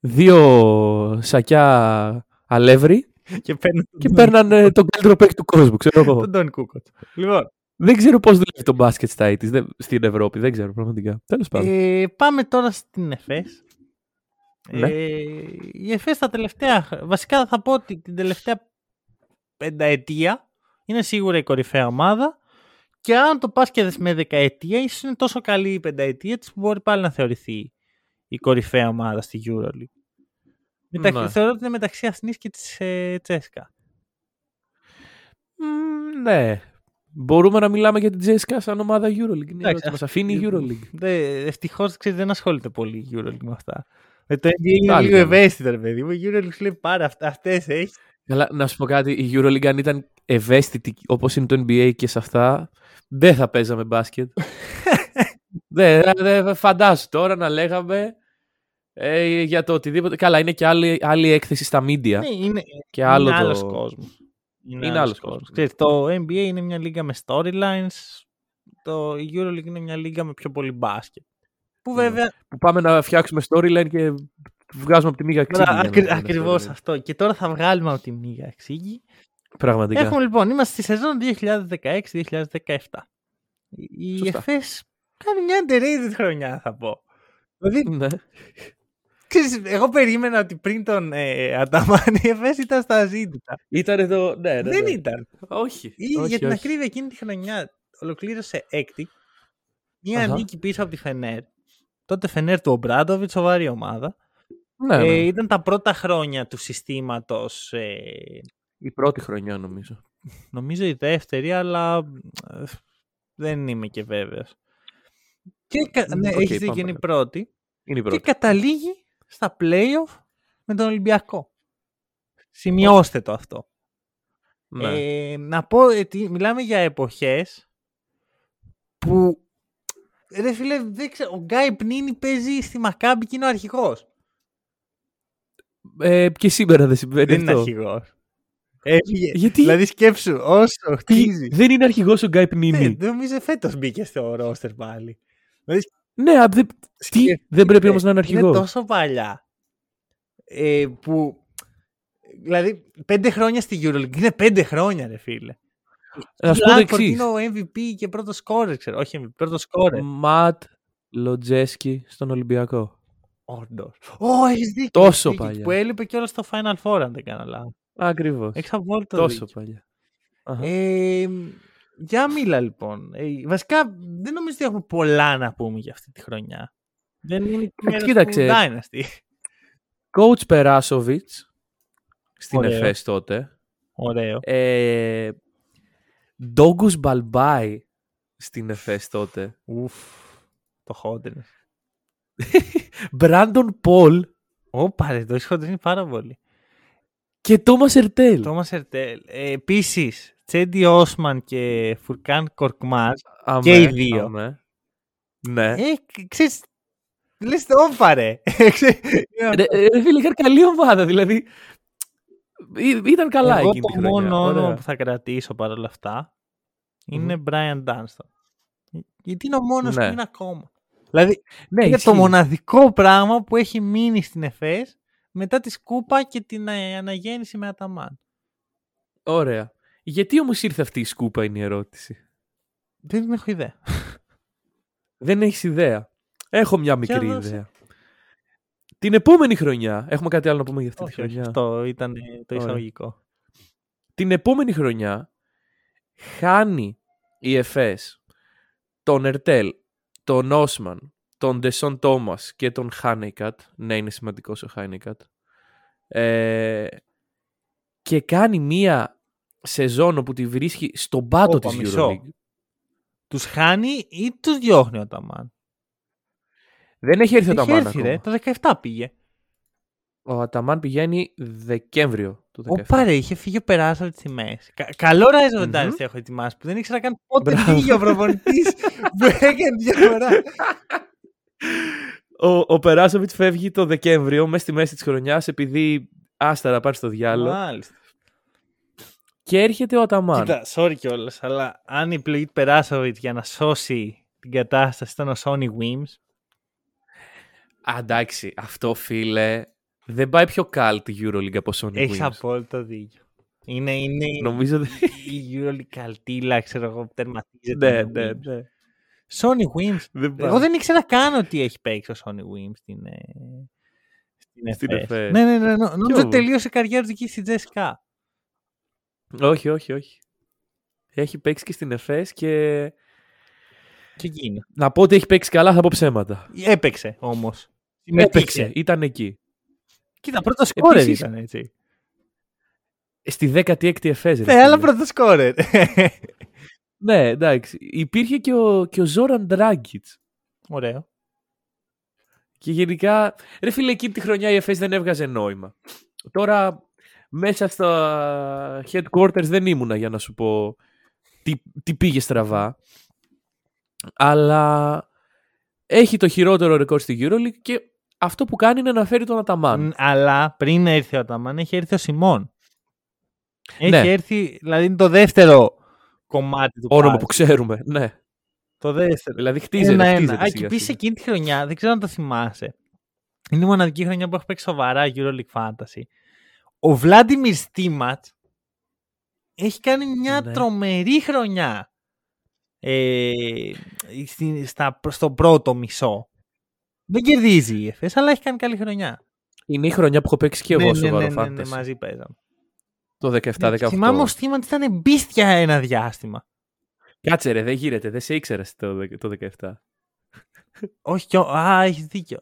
δύο σακιά αλεύρι και παίρνουν και παίρνανε τον καλύτερο παίκτη του κόσμου, ξέρω εγώ. τον Τον Κούκοτς. Λοιπόν, Δεν ξέρω πώς δουλεύει το μπάσκετ στα AIDS δεν- στην Ευρώπη. Δεν ξέρω πραγματικά. Τέλος πάντων. ε, πάμε τώρα στην ΕΦΕΣ. Ναι. Ε, η ΕΦΕΣ τα τελευταία, χ- βασικά θα πω ότι την τελευταία πενταετία είναι σίγουρα η κορυφαία ομάδα και αν το πας και δεις με δεκαετία ίσως είναι τόσο καλή η πενταετία της που μπορεί πάλι να θεωρηθεί η κορυφαία ομάδα στη EuroLeague. Μεταξύ, Ναι. Θεωρώ ότι είναι μεταξύ Αθηνής και της ε, Τσέσκα. Μμ, ναι. Μπορούμε να μιλάμε για την Τζέσικα σαν ομάδα EuroLeague. Είναι Εντάξει, ερώτηση. Μας αφήνει η EuroLeague. Δε, ευτυχώς ξέρεις, δεν ασχολείται πολύ η EuroLeague με αυτά. Με το NBA είναι Πάλι λίγο καλά. ευαίσθητο ρε παιδί μου. Η EuroLeague σου λέει πάρα αυτά, αυτές έχεις. Καλά, να σου πω κάτι. Η EuroLeague αν ήταν ευαίσθητη όπως είναι το NBA και σε αυτά, δεν θα παίζαμε μπάσκετ. δεν, δεν, φαντάσου τώρα να λέγαμε ε, για το οτιδήποτε. Καλά, είναι και άλλη, άλλη έκθεση στα media. Ναι, είναι, και άλλο είναι το... άλλος κόσμος. Είναι άλλος κόσμος. Ξέρεις, το NBA είναι μια λίγα με storylines. Το η EuroLeague είναι μια λίγα με πιο πολύ μπάσκετ. Που Ναι. βέβαια Που πάμε να φτιάξουμε storyline και βγάζουμε από τη μίγα ξύγκη. Τώρα, για να ακρι, πούμε ακριβώς storyline. αυτό. Και τώρα θα βγάλουμε από τη μίγα εξήγη. Πραγματικά. Έχουμε λοιπόν, είμαστε στη σεζόν 2016-2017. Η Σωστά. ΕΦΕΣ κάνει μια underrated χρονιά θα πω. Δηλαδή, Ναι. Ξέρεις, εγώ περίμενα ότι πριν τον ε, Αταμάν η ΕΦΕΣ ήταν στα ζήτητα. Ήταν εδώ. Ναι, ναι, Δεν ναι. ήταν. Όχι. Ή, όχι, για την όχι. ακρίβεια εκείνη τη χρονιά ολοκλήρωσε έκτη. Μια Αχα. νίκη πίσω από τη Φενέρ. Τότε Φενέρ του Ομπράντοβιτς, σοβαρή ομάδα. Ναι, ναι. Ε, ήταν τα πρώτα χρόνια του συστήματος ε, Η πρώτη χρονιά νομίζω. Νομίζω η δεύτερη, αλλά ε, δεν είμαι και βέβαιος. Και, κα- Μ, ναι, οκ, έχεις δίκιο, πάμε είναι η παρακάτω. πρώτη. Είναι η Και πρώτη. καταλήγει στα play-off με τον Ολυμπιακό. Σημειώστε το αυτό. Ναι. Ε, να πω ότι μιλάμε για εποχές που ρε φίλε, δεν ξέρω, ο Γκάι Πνίνη παίζει στη Μακάμπη και είναι ο αρχηγός. Ε, και σήμερα δεν συμβαίνει δεν είναι αυτό. αρχηγός. Έφυγε. Γιατί; Δηλαδή σκέψου, όσο Τι, χτίζει. δεν είναι αρχηγός ο Γκάι Ναι, Πνίνη. νομίζω φέτος μπήκε στο ρόστερ πάλι. Δηλαδή, Ναι, α, δεν- τι, σκέφτηκε, δεν πρέπει όμως να είναι αρχηγός. Είναι τόσο παλιά. Ε, που. Δηλαδή, πέντε χρόνια στη EuroLeague. Είναι πέντε χρόνια, ρε φίλε. Να σου πω το Λάνφορντ εξής. είναι ο MVP και πρώτος σκόρερ, ξέρω. Όχι MVP, πρώτος σκόρερ. Ματ Λοτζέσκι στον Ολυμπιακό. Όντως. Ω, έχεις δίκιο. Τόσο έχεις δίκιο. παλιά. Που έλειπε και όλα στο Final Four, αν δεν κάνω λάθος. Ακριβώς. Έχεις απόλυτο Τόσο δίκιο. παλιά. Αχα. Ε, για μίλα λοιπόν. Ε, βασικά δεν νομίζω ότι έχουμε πολλά να πούμε για αυτή τη χρονιά. Δεν είναι και μέρος κοίταξε. του Dynasty. Coach Περάσοβιτς στην Ωραίο. ΕΦΕΣ τότε. Ωραίο. Ε, Ντόγκους Μπαλμπάι στην ΕΦΕΣ τότε. Ουφ. Το χόντρινε. Μπράντον Πολ Ωπα, ρε, το έχεις χοντρίνει πάρα πολύ. και Τόμας Ερτέλ. Τόμας Ερτέλ. Ε, Επίσης, Τσέντι Όσμαν και Φουρκάν Κορκμάζ. Αμέ, και οι δύο. αμέ. Ναι. Ε, ξέρεις, λες το όπα ρε. Ξέρεις, Ρε, ε, ρε φίλε, είχαν καλή ομάδα, δηλαδή. Ή- Ήταν καλά Εγώ εκείνη το τη χρονιά. μόνο Ωραία. όνομα που θα κρατήσω παρόλα αυτά είναι Brian Dunston. Γιατί είναι ο μόνος Ναι. που είναι ακόμα. Δηλαδή, Ναι, είναι το ισχύει. μοναδικό πράγμα που έχει μείνει στην ΕΦΕΣ μετά της σκούπα και την ε, αναγέννηση με Αταμάν. Ωραία. Γιατί όμως ήρθε αυτή η σκούπα είναι η ερώτηση. Δεν έχω ιδέα. Δεν έχεις ιδέα. Έχω μια μικρή δώσε. ιδέα. Την επόμενη χρονιά, έχουμε κάτι άλλο να πούμε για αυτή τη όχι, όχι, χρονιά. αυτό ήταν ε, το Ωραία. εισαγωγικό. Την επόμενη χρονιά χάνει η ΕΦΕΣ τον Ερτέλ, τον Όσμαν, τον Ντεσόν Τόμας και τον Χάνεϊκατ. Ναι, είναι σημαντικός ο Χάνεϊκατ. Ε, και κάνει μία σεζόν όπου τη βρίσκει στον πάτο Όπα, της μισό. EuroLeague. Τους χάνει ή τους διώχνει ο Αταμάν; Δεν έχει έρθει ο Έχει Αταμάν έρθει ακόμα. ρε, το 17 πήγε. Ο Αταμάν πηγαίνει Δεκέμβριο του 2017. Ωπα ρε, είχε φύγει ο Περάσοβιτ στη μέση. Κα- καλό Rise of the Μμμ. Dynasty έχω ετοιμάσει που δεν ήξερα καν πότε Μπράβο. πήγε ο προπονητής που έκανε διαφορά. Ο, ο Περάσοβιτς φεύγει το Δεκέμβριο, μέσα στη μέση της χρονιάς, επειδή άστερα πάρει στο διάλογο. Μάλιστα. Και έρχεται ο Αταμάν. Κοίτα, sorry κιόλας, αλλά αν η επιλογή του Περάσοβιτ για να σώσει την κατάσταση ήταν ο Sony Wims. Α, εντάξει, αυτό φίλε. Δεν πάει πιο καλτ η Euroleague από Sony Έχει Wims. απόλυτο δίκιο. Είναι, είναι Νομίζω ότι. η EuroLeague καλτήλα, ξέρω εγώ, που τερματίζεται. ναι, με ναι, Wims. ναι. Sony Wims. Δεν πάει. Εγώ δεν ήξερα καν ότι έχει παίξει ο Sony Wims στην, ε, στην, Στην FS. FS. Ναι, ναι, ναι. νο- Νόμιζα Ποιο; ότι τελείωσε η καριέρα του εκεί στην Τζέσικα. Όχι, όχι, όχι. Έχει παίξει και στην ΕΦΕΣ και. Και εκείνο. Να πω ότι έχει παίξει καλά, θα πω ψέματα. Έπαιξε όμως. Έπαιξε, ήταν εκεί. Κοίτα, πρώτο σκόρερ Επίσης- ήταν έτσι. Στη 16η ΕΦΕΣ. ρε Ναι, φίλε. αλλά πρώτο σκόρερ. Ναι, εντάξει. Υπήρχε και ο, και ο Ζόραν Ντράγκητ. Ωραίο. Και γενικά, ρε φίλε, εκείνη τη χρονιά η ΕΦΕΣ δεν έβγαζε νόημα. Τώρα, μέσα στα headquarters δεν ήμουνα για να σου πω τι, τι πήγε στραβά. Αλλά έχει το χειρότερο ρεκόρ στη EuroLeague και αυτό που κάνει είναι να φέρει τον Αταμάν. Μ, Αλλά πριν έρθει ο Αταμάν, έχει έρθει ο Σιμών. Έχει Ναι. έρθει, δηλαδή είναι το δεύτερο κομμάτι του Όνομα puzzle. που ξέρουμε. Ναι. Το δεύτερο. Δηλαδή χτίζεται. Ένα-ένα. χτίζεται Α, σιγά και επίσης σιγά. εκείνη τη χρονιά, δεν ξέρω αν το θυμάσαι. Είναι η μοναδική χρονιά που έχω παίξει σοβαρά EuroLeague Fantasy. Ο Βλάντιμιρ Στίματ έχει κάνει μια Ναι. τρομερή χρονιά ε, στη- στα, στον πρώτο μισό. Δεν κερδίζει η ΕΦΕΣ, αλλά έχει κάνει καλή χρονιά. Είναι η χρονιά που έχω παίξει και εγώ ναι, ναι, σοβαρό ναι, ναι, ναι, fantasy. μαζί παίζαμε. Το 17-18. Θυμάμαι ο Στίματ ήταν μπίστια ένα διάστημα. Κάτσε ρε, δεν γύρεται. Δεν σε ήξερα το, δε- το 17. Όχι κι ο... Α, έχεις δίκιο.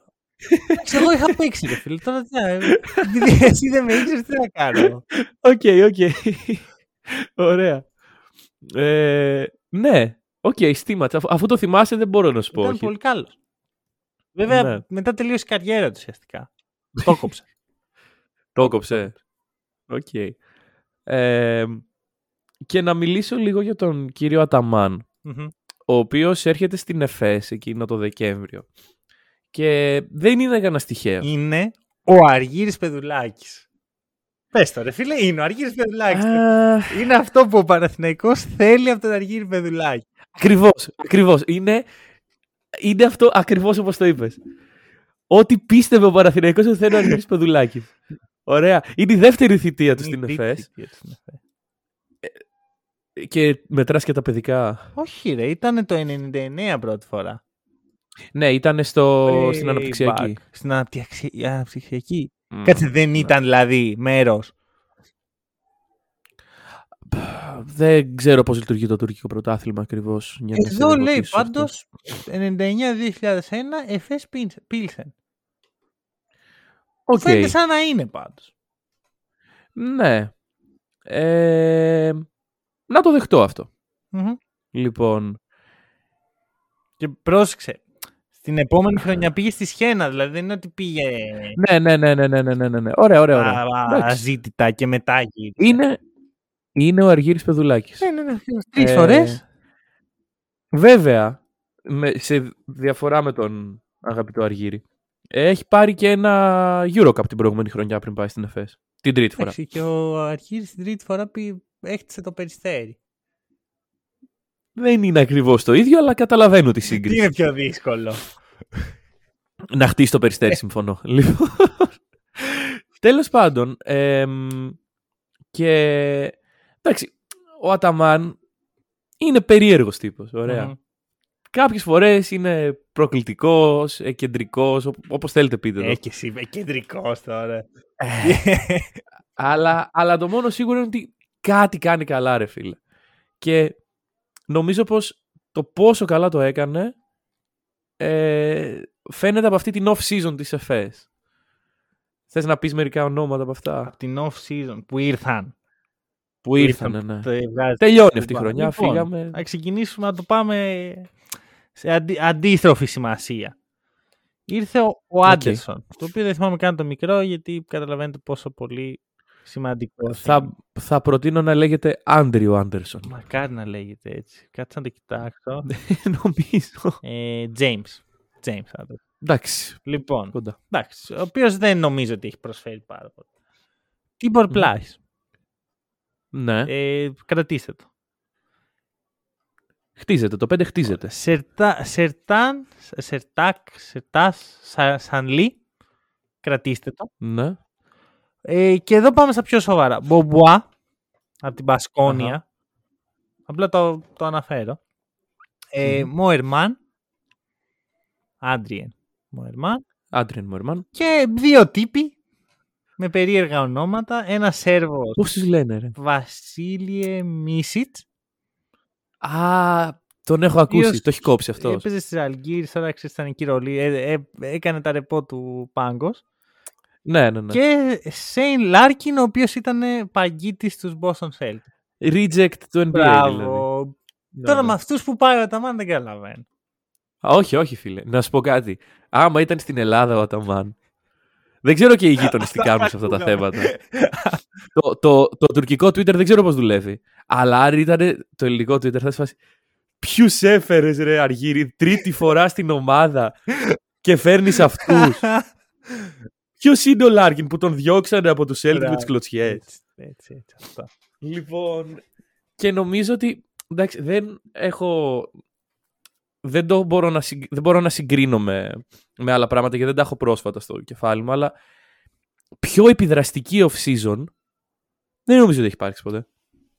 Εντάξει, Εγώ είχα παίξει, ρε φίλε. Τώρα τι να... Επειδή εσύ δεν με ήξερες, τι να κάνω. Οκ, οκ. Ωραία. Ε, ναι. Οκ, okay, στήματ. Αφού, αφού το θυμάσαι δεν μπορώ να σου πω. Ήταν όχι. πολύ καλό. Βέβαια, Ναι. μετά τελείωσε η καριέρα του ουσιαστικά. Το 'κοψε. Το έκοψε. Οκ. Ε, και να μιλήσω λίγο για τον κύριο Αταμάν, Μμμ. ο οποίος έρχεται στην ΕΦΕΣ εκείνο το Δεκέμβριο. Και δεν είναι κανένα τυχαίο. είναι ο Αργύρης Πεδουλάκης. Πες το ρε φίλε, είναι ο Αργύρης Πεδουλάκης. Α, είναι αυτό που ο Παναθηναϊκός θέλει από τον Αργύρη Πεδουλάκη. Ακριβώς, ακριβώς. Είναι, είναι αυτό ακριβώς όπως το είπες. Ό,τι πίστευε ο Παναθηναϊκός ότι θέλει ο Αργύρης Πεδουλάκης. Ωραία. Είναι η δεύτερη θητεία του στην Είναι η τρίτη ΕΦΕΣ. θητεία του στην ΕΦΕΣ. Και μετράς και τα παιδικά. Όχι ρε, ήταν το 99 πρώτη φορά. Ναι, ήταν στο... Way στην αναπτυξιακή. back. Στην αναπτυξιακή. αναπτυξιακή. Μμ. Κάτσε, δεν Ναι. ήταν δηλαδή μέρος. Δεν ξέρω πώς λειτουργεί το τουρκικό πρωτάθλημα ακριβώς. για να σε Εδώ λέει ρωτήσω αυτό. πάντως 99-2001 Εφές Πίλσεν. Οκ. Φαίνεται σαν να είναι πάντως. Ναι. Ε, να το δεχτώ αυτό. Μμμ. Λοιπόν, Και πρόσεξε. Την επόμενη χρονιά πήγε στη σχένα, δηλαδή δεν είναι ότι πήγε. Ναι, ναι, ναι, ναι, ναι, ναι, ναι, ναι. Ωραία, ωραία, ωραία. Αζήτητα και μετά είναι, είναι ο Αργύρης Πεδουλάκης. Ναι, ναι, ναι. Ε, Τρεις φορές. Βέβαια, σε διαφορά με τον αγαπητό Αργύρη, έχει πάρει και ένα Eurocup την προηγούμενη χρονιά πριν πάει στην ΕΦΕΣ. Την τρίτη φορά. Εντάξει, και ο Αργύρης την τρίτη φορά πει, έχτισε το περιστέρι. Δεν είναι ακριβώς το ίδιο, αλλά καταλαβαίνω τη Τι σύγκριση. είναι πιο δύσκολο. Να χτίσει το περιστέρι, συμφωνώ. Λοιπόν, τέλος πάντων, εμ, και εντάξει, ο Αταμάν είναι περίεργος τύπος, ωραία. Μμμ. Κάποιες φορές είναι προκλητικός, ε, κεντρικός, οπ- όπως θέλετε πείτε το. Ε, και εσύ είμαι κεντρικός τώρα. Ε, αλλά, αλλά το μόνο σίγουρο είναι ότι κάτι κάνει καλά, ρε φίλε. Και νομίζω πως το πόσο καλά το έκανε ε, φαίνεται από αυτή την off-season της ΕΦΕΣ. Θες να πεις μερικά ονόματα από αυτά; Από την off-season που ήρθαν. που ήρθαν, ναι. το βγάζεις. Τελειώνει αυτή η Λοιπόν, χρονιά, λοιπόν, φύγαμε. Να ξεκινήσουμε να το πάμε σε αντι, αντίστροφη σημασία. Ήρθε ο, ο Άντερσον, το οποίο δεν θυμάμαι καν το μικρό γιατί καταλαβαίνετε πόσο πολύ σημαντικό Θα, θα προτείνω να λέγεται Άντριο Άντερσον. Μακάρι να λέγεται έτσι. Κάτσε να το κοιτάξω. νομίζω. ε, James. James Anderson. Εντάξει, Λοιπόν, κοντά. εντάξει, ο οποίος δεν νομίζω ότι έχει προσφέρει πάρα πολύ. Τίμπορ Μμμ. Πλάις. Ναι. Ε, κρατήστε το. Χτίζεται, το 5 χτίζεται. Σερτά, σερτάν, σερτάκ, σερτάς, σα, σανλί. Κρατήστε το. Ναι. Ε, και εδώ πάμε στα πιο σοβαρά. Μπομπουά, από την Μπασκόνια. Αχα. Απλά το, το αναφέρω. Ε, Μμμ. Μόερμαν. Άντριεν. Μόερμαν. Άντριεν Μορμάν. Και δύο τύποι με περίεργα ονόματα. Ένα Σέρβος, Πώς τους λένε, ρε; Βασίλειε Μίσιτ. Α, τον έχω ακούσει. Οποίος Το έχει κόψει αυτός. Έπαιζε στη Αλγύρη, τώρα ξέρεις ήταν εκεί ρολή. Ε, ε, έκανε τα ρεπό του Πάγκος. Ναι, ναι, ναι. Και Σέιν Λάρκιν, ο οποίος ήταν παγκίτη στους Boston Celtics. Reject του NBA. Μπράβο. Δηλαδή. Ναι, Τώρα ναι. με αυτούς που πάει ο Αταμάν δεν καταλαβαίνω. Α, όχι, όχι, φίλε. Να σου πω κάτι. Άμα ήταν στην Ελλάδα ο Αταμάν. Δεν ξέρω και οι γείτονες τι κάνουν σε αυτά τα θέματα. το, το, το τουρκικό Twitter δεν ξέρω πώς δουλεύει. Αλλά αν ήταν το ελληνικό Twitter θα σε φάση. Ποιους έφερες, ρε Αργύρη, τρίτη φορά στην ομάδα και φέρνεις αυτούς. Ποιος είναι ο Λάρκιν που τον διώξανε από τους Celtics με Μπράβο. τις κλωτσιές; Έτσι, έτσι, έτσι. Αυτό. Λοιπόν. Και νομίζω ότι. Εντάξει, δεν έχω. Δεν, το μπορώ, να συγκ- δεν μπορώ να συγκρίνω με, με άλλα πράγματα γιατί δεν τα έχω πρόσφατα στο κεφάλι μου, αλλά πιο επιδραστική off-season δεν νομίζω ότι έχει υπάρξει ποτέ.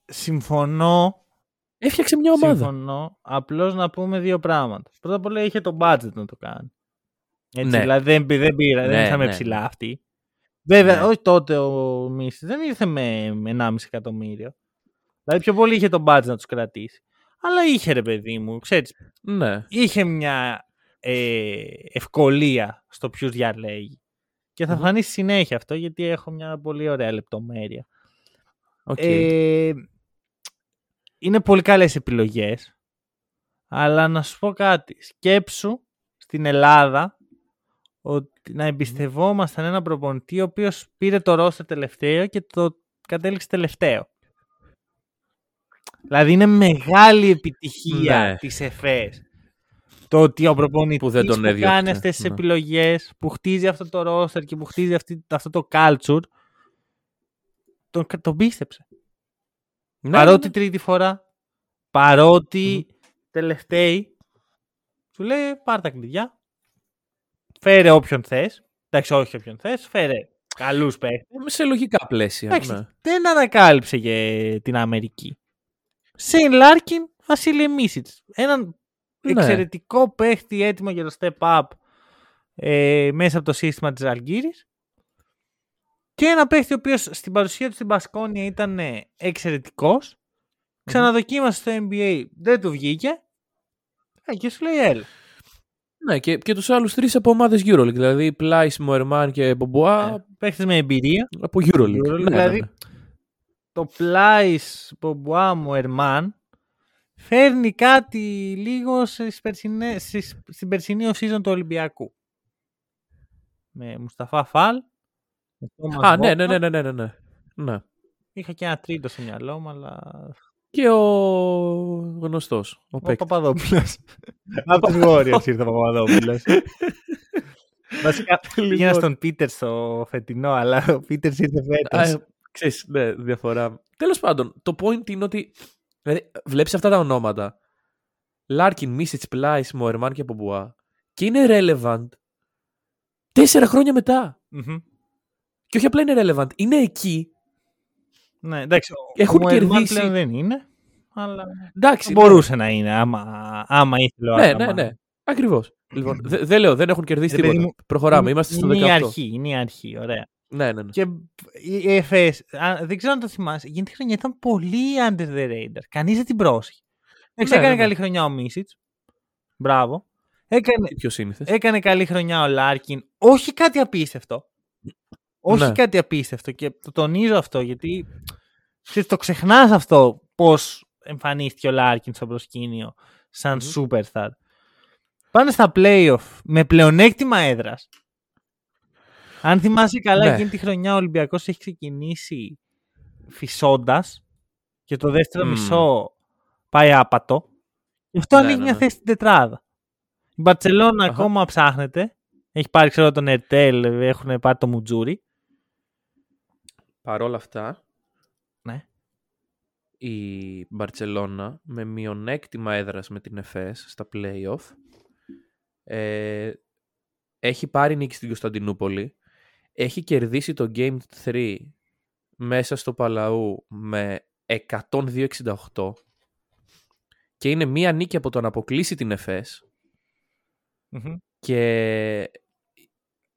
Συμφωνώ. Έφτιαξε μια ομάδα. Συμφωνώ. Απλώς να πούμε δύο πράγματα. Πρώτα απ' όλα είχε το budget να το κάνει. Έτσι, Ναι. Δηλαδή δεν, πη- δεν πήρα, δεν Ναι, ήρθαμε ναι, ψηλά ναι. αυτοί. Βέβαια, Ναι. όχι τότε ο Μίτσιτς δεν ήρθε με με 1,5 εκατομμύριο. Δηλαδή πιο πολύ είχε το budget να τους κρατήσει. Αλλά είχε ρε παιδί μου, ξέρεις, Ναι. είχε μια ε, ευκολία στο ποιους διαλέγει. Και θα Μμμ. φανεί στη συνέχεια αυτό γιατί έχω μια πολύ ωραία λεπτομέρεια. Οκ. Ε, είναι πολύ καλές επιλογές. Αλλά να σου πω κάτι. Σκέψου στην Ελλάδα ότι να εμπιστευόμασταν έναν προπονητή ο οποίος πήρε το ρόστερ τελευταίο και το κατέληξε τελευταίο. Δηλαδή είναι μεγάλη επιτυχία Ναι. της ΕΦΕΣ. Το ότι ο προπονητής Που δεν τον που έδιωξε, κάνει αυτές τις ναι. επιλογές, που χτίζει αυτό το ρόστερ και που χτίζει αυτή, αυτό το culture, τον, τον πίστεψε. Ναι, παρότι ναι, τρίτη φορά, παρότι τελευταίοι, σου λέει πάρ' τα κλειδιά, φέρε όποιον θες, εντάξει όχι όποιον θες, φέρε καλούς παίχτες. ναι. Σε λογικά πλαίσια. Εντάξει, Ναι. δεν ανακάλυψε και την Αμερική. Σέιν Λάρκιν, Βασίλιε Μίτσιτς. Έναν Ναι. εξαιρετικό παίχτη έτοιμο για το step up ε, μέσα από το σύστημα της Ζαλγκίρις και ένα παίχτη ο οποίος στην παρουσία του στην Μπασκόνια ήταν ε, εξαιρετικός ξαναδοκίμασε στο NBA δεν του βγήκε ε, και σου λέει έλα Ναι, και, και τους άλλους τρεις από ομάδες Euroleague. Δηλαδή Πλάι, Μοερμάν και Μπομπουά ε, παίχτες με εμπειρία από Euroleague. Euroleague, Ναι, δηλαδή, ναι, ναι. το Πλάις Μπομπουά μου Ερμάν φέρνει κάτι λίγο στις περσινές- στις- στην περσινή season του Ολυμπιακού. Με Μουσταφά Φαλ. με Thomas Α, ναι, Bogdan. ναι, ναι, ναι, ναι, ναι, ναι. ναι. Είχα και ένα τρίτο στο μυαλό μου, αλλά. Και ο γνωστός. Ο Ο παίκτης. Παπαδόπουλος. Από του Warriors ήρθε ο Παπαδόπουλος. Βασικά πήγαινα Λοιπόν. στον Πίτερς στο φετινό, αλλά ο Πίτερς ήρθε Α, φέτος. ε, Ξέρεις, ναι, διαφορά. Τέλος πάντων, το point είναι ότι δηλαδή, βλέπεις αυτά τα ονόματα. Λάρκιν, Μίσιτς, Πλάις, Μοερμάν και Μπομπουά. Και είναι relevant τέσσερα χρόνια μετά. Και όχι απλά είναι relevant, είναι εκεί. Ναι, εντάξει. Έχουν ο Moerman κερδίσει- πλέον δεν είναι. Αλλά Εντάξει. θα μπορούσε να είναι, άμα, άμα ήθελε ο Ναι, Άταμαν. ναι, ναι. Ακριβώς. Λοιπόν, δε- δεν λέω, δεν έχουν κερδίσει Ρε παιδί τίποτα. μου, Προχωράμε. Είμαστε στο είναι 18. η αρχή, είναι η αρχή, ωραία. Ναι, ναι, ναι. Και η ΕΦΕΣ, δεν ξέρω αν το θυμάσαι, εκείνη τη χρονιά ήταν πολύ under the radar. Κανείς δεν την πρόσεχε. Εντάξει, Ναι, έκανε ναι, ναι. καλή χρονιά ο Μίσιτς. Μπράβο. Έκανε, Πιο σύνηθε. έκανε καλή χρονιά ο Λάρκιν. Όχι κάτι απίστευτο. Όχι Ναι. κάτι απίστευτο. Και το τονίζω αυτό γιατί ξέρεις, το ξεχνάς αυτό πώς εμφανίστηκε ο Λάρκιν στο προσκήνιο σαν Μμμ. superstar. Πάνε στα playoff με πλεονέκτημα έδρας. Αν θυμάσαι καλά, Ναι. εκείνη τη χρονιά ο Ολυμπιακός έχει ξεκινήσει φυσώντας και το δεύτερο Μμ. μισό πάει άπατο. Γι' αυτό Ναι, ανοίγει ναι, μια ναι. θέση στην τετράδα. Η Μπαρσελόνα Αχα. ακόμα ψάχνεται. Έχει πάρει, ξέρω, τον Ερτέλ, έχουν πάρει το Μουτζούρι. Παρ' όλα αυτά, Ναι. η Μπαρτσελώνα με μειονέκτημα έδρας με την ΕΦΕΣ στα play-off ε, έχει πάρει νίκη στην Κωνσταντινούπολη έχει κερδίσει το Game 3 μέσα στο Παλαού με 102-68 και είναι μία νίκη από το να αποκλείσει την ΕΦΕΣ Μμμ. και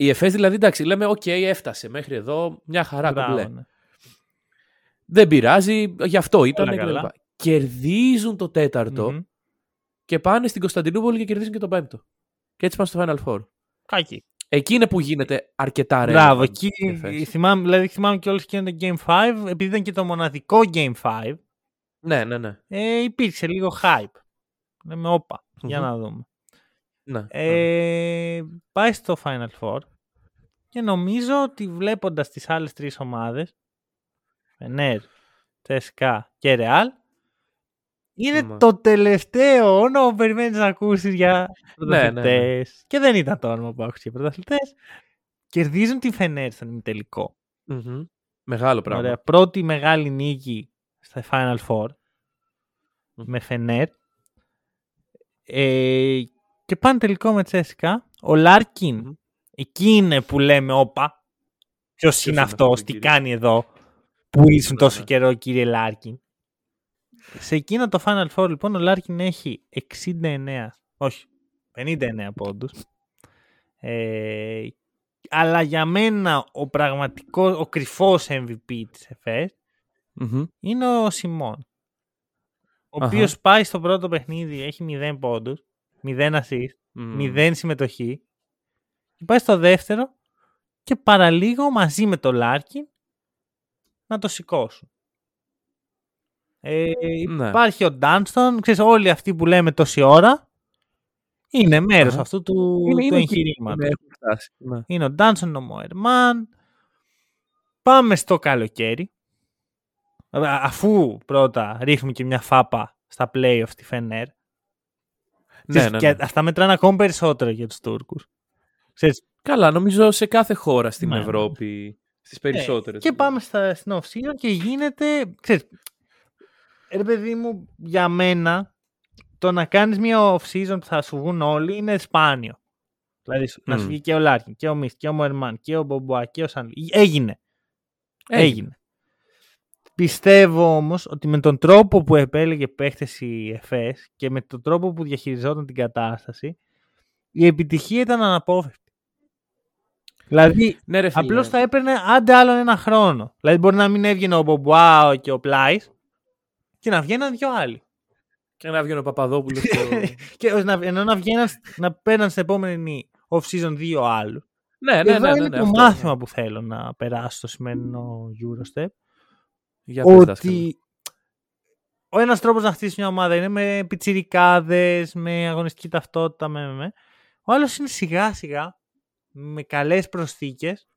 η ΕΦΕΣ δηλαδή εντάξει λέμε οκ έφτασε μέχρι εδώ μια χαρά Μπράβο, κομπλέ. ναι. Δεν πειράζει, γι' αυτό ήταν. Όλα και τα καλά. λοιπά. Κερδίζουν το τέταρτο Μμμ. και πάνε στην Κωνσταντινούπολη και κερδίζουν και το πέμπτο. Και έτσι πάνε στο Final Four. Κάκι. Εκεί είναι που γίνεται αρκετά relevant Μπράβο, η εκεί ΕΦΕΣ. θυμάμαι, δηλαδή θυμάμαι και όλες εκείνο το Game 5, επειδή ήταν και το μοναδικό Game 5, Ναι, ναι, ναι. ε, υπήρξε λίγο hype. Λέμε, όπα, για Μμμ. να δούμε. ναι, ναι. Ε, πάει στο Final Four και νομίζω ότι βλέποντας τις άλλες τρεις ομάδες, Φενέρ, Τσέσκα και Ρεάλ, είναι Μα. το τελευταίο όνομα που περιμένεις να ακούσεις για ναι, ναι. πρωταθλητές. Και δεν ήταν το όνομα που άκουσες για πρωταθλητές. Κερδίζουν τη Φενέρ στον ημιτελικό. Μμμ. Μεγάλο πράγμα. Ωραία. Πρώτη μεγάλη νίκη στα Final Four Μμμ. με Φενέρ. Ε, και πάνε τελικό με Τσέσικα. Ο Λάρκιν, Μμμ. Εκεί είναι που λέμε όπα. Ποιος είναι είναι αυτός, αυτός, τι κύριε; κάνει εδώ, που ήσουν Ναι, τόσο ναι. καιρό κύριε Λάρκιν. Σε εκείνο το Final Four λοιπόν ο Λάρκιν έχει 69, όχι, 59 πόντους. Ε, αλλά για μένα ο πραγματικός, ο κρυφός MVP της ΕΦΕΣ Μμμ. είναι ο Σιμών. Ο Αχα. οποίος πάει στο πρώτο παιχνίδι, έχει 0 πόντους, 0 assist, Μμ. 0 συμμετοχή. Και πάει στο δεύτερο και παραλίγο μαζί με το Λάρκιν να το σηκώσουν. Ε, Ναι. Υπάρχει ο Ντάνστον, ξέρεις όλοι αυτοί που λέμε τόση ώρα είναι μέρος Αχα. αυτού του, Είναι- του είναι εκεί. εγχειρήματος. Ναι, έχουν φτάσει. Ναι. Είναι ο Ντάνσον, ο Μοερμάν. Πάμε στο καλοκαίρι. Α- Αφού πρώτα ρίχνουμε και μια φάπα στα playoff στη Φενέρ. Ναι, Ξέρεις, ναι, και ναι. αυτά μετράνε ακόμη περισσότερο για τους Τούρκους. Ξέρεις, Καλά, νομίζω σε κάθε χώρα στην Ναι, ναι. Ευρώπη, στις περισσότερες. Και πάμε στα, στην off season και γίνεται. Ξέρεις, ρε παιδί μου, για μένα το να κάνεις μια off season που θα σου βγουν όλοι είναι σπάνιο. Δηλαδή σου- να σου Μμ. βγει και ο Λάρκιν και ο Μίσιτς και ο Μοερμάν και ο Μπομπουά και ο Σανλί. Έγινε. Έγινε. Έγινε. Πιστεύω όμως ότι με τον τρόπο που επέλεγε παίχτες η ΕΦΕΣ και με τον τρόπο που διαχειριζόταν την κατάσταση, η επιτυχία ήταν αναπόφευκτη. Δηλαδή, Ναι, ρε φίλε. απλώς θα έπαιρνε άντε άλλον ένα χρόνο. Δηλαδή, μπορεί να μην έβγαινε ο Μπομπουάο και ο Πλάις και να βγαίναν δυο άλλοι. Και να βγαίνει ο Παπαδόπουλος. και ως να, ενώ να βγαίναν, να παίρναν στην επόμενη off-season δύο άλλου. ναι, ναι, Εδώ ναι, ναι, είναι ναι, το αυτό. μάθημα που θέλω να περάσω στο σημερινό Eurostep. Για πες, δάσκαλε. ότι ο ένας τρόπος να χτίσεις μια ομάδα είναι με πιτσιρικάδες, με αγωνιστική ταυτότητα, με, με, με. Ο άλλος είναι σιγά σιγά, με καλές προσθήκες,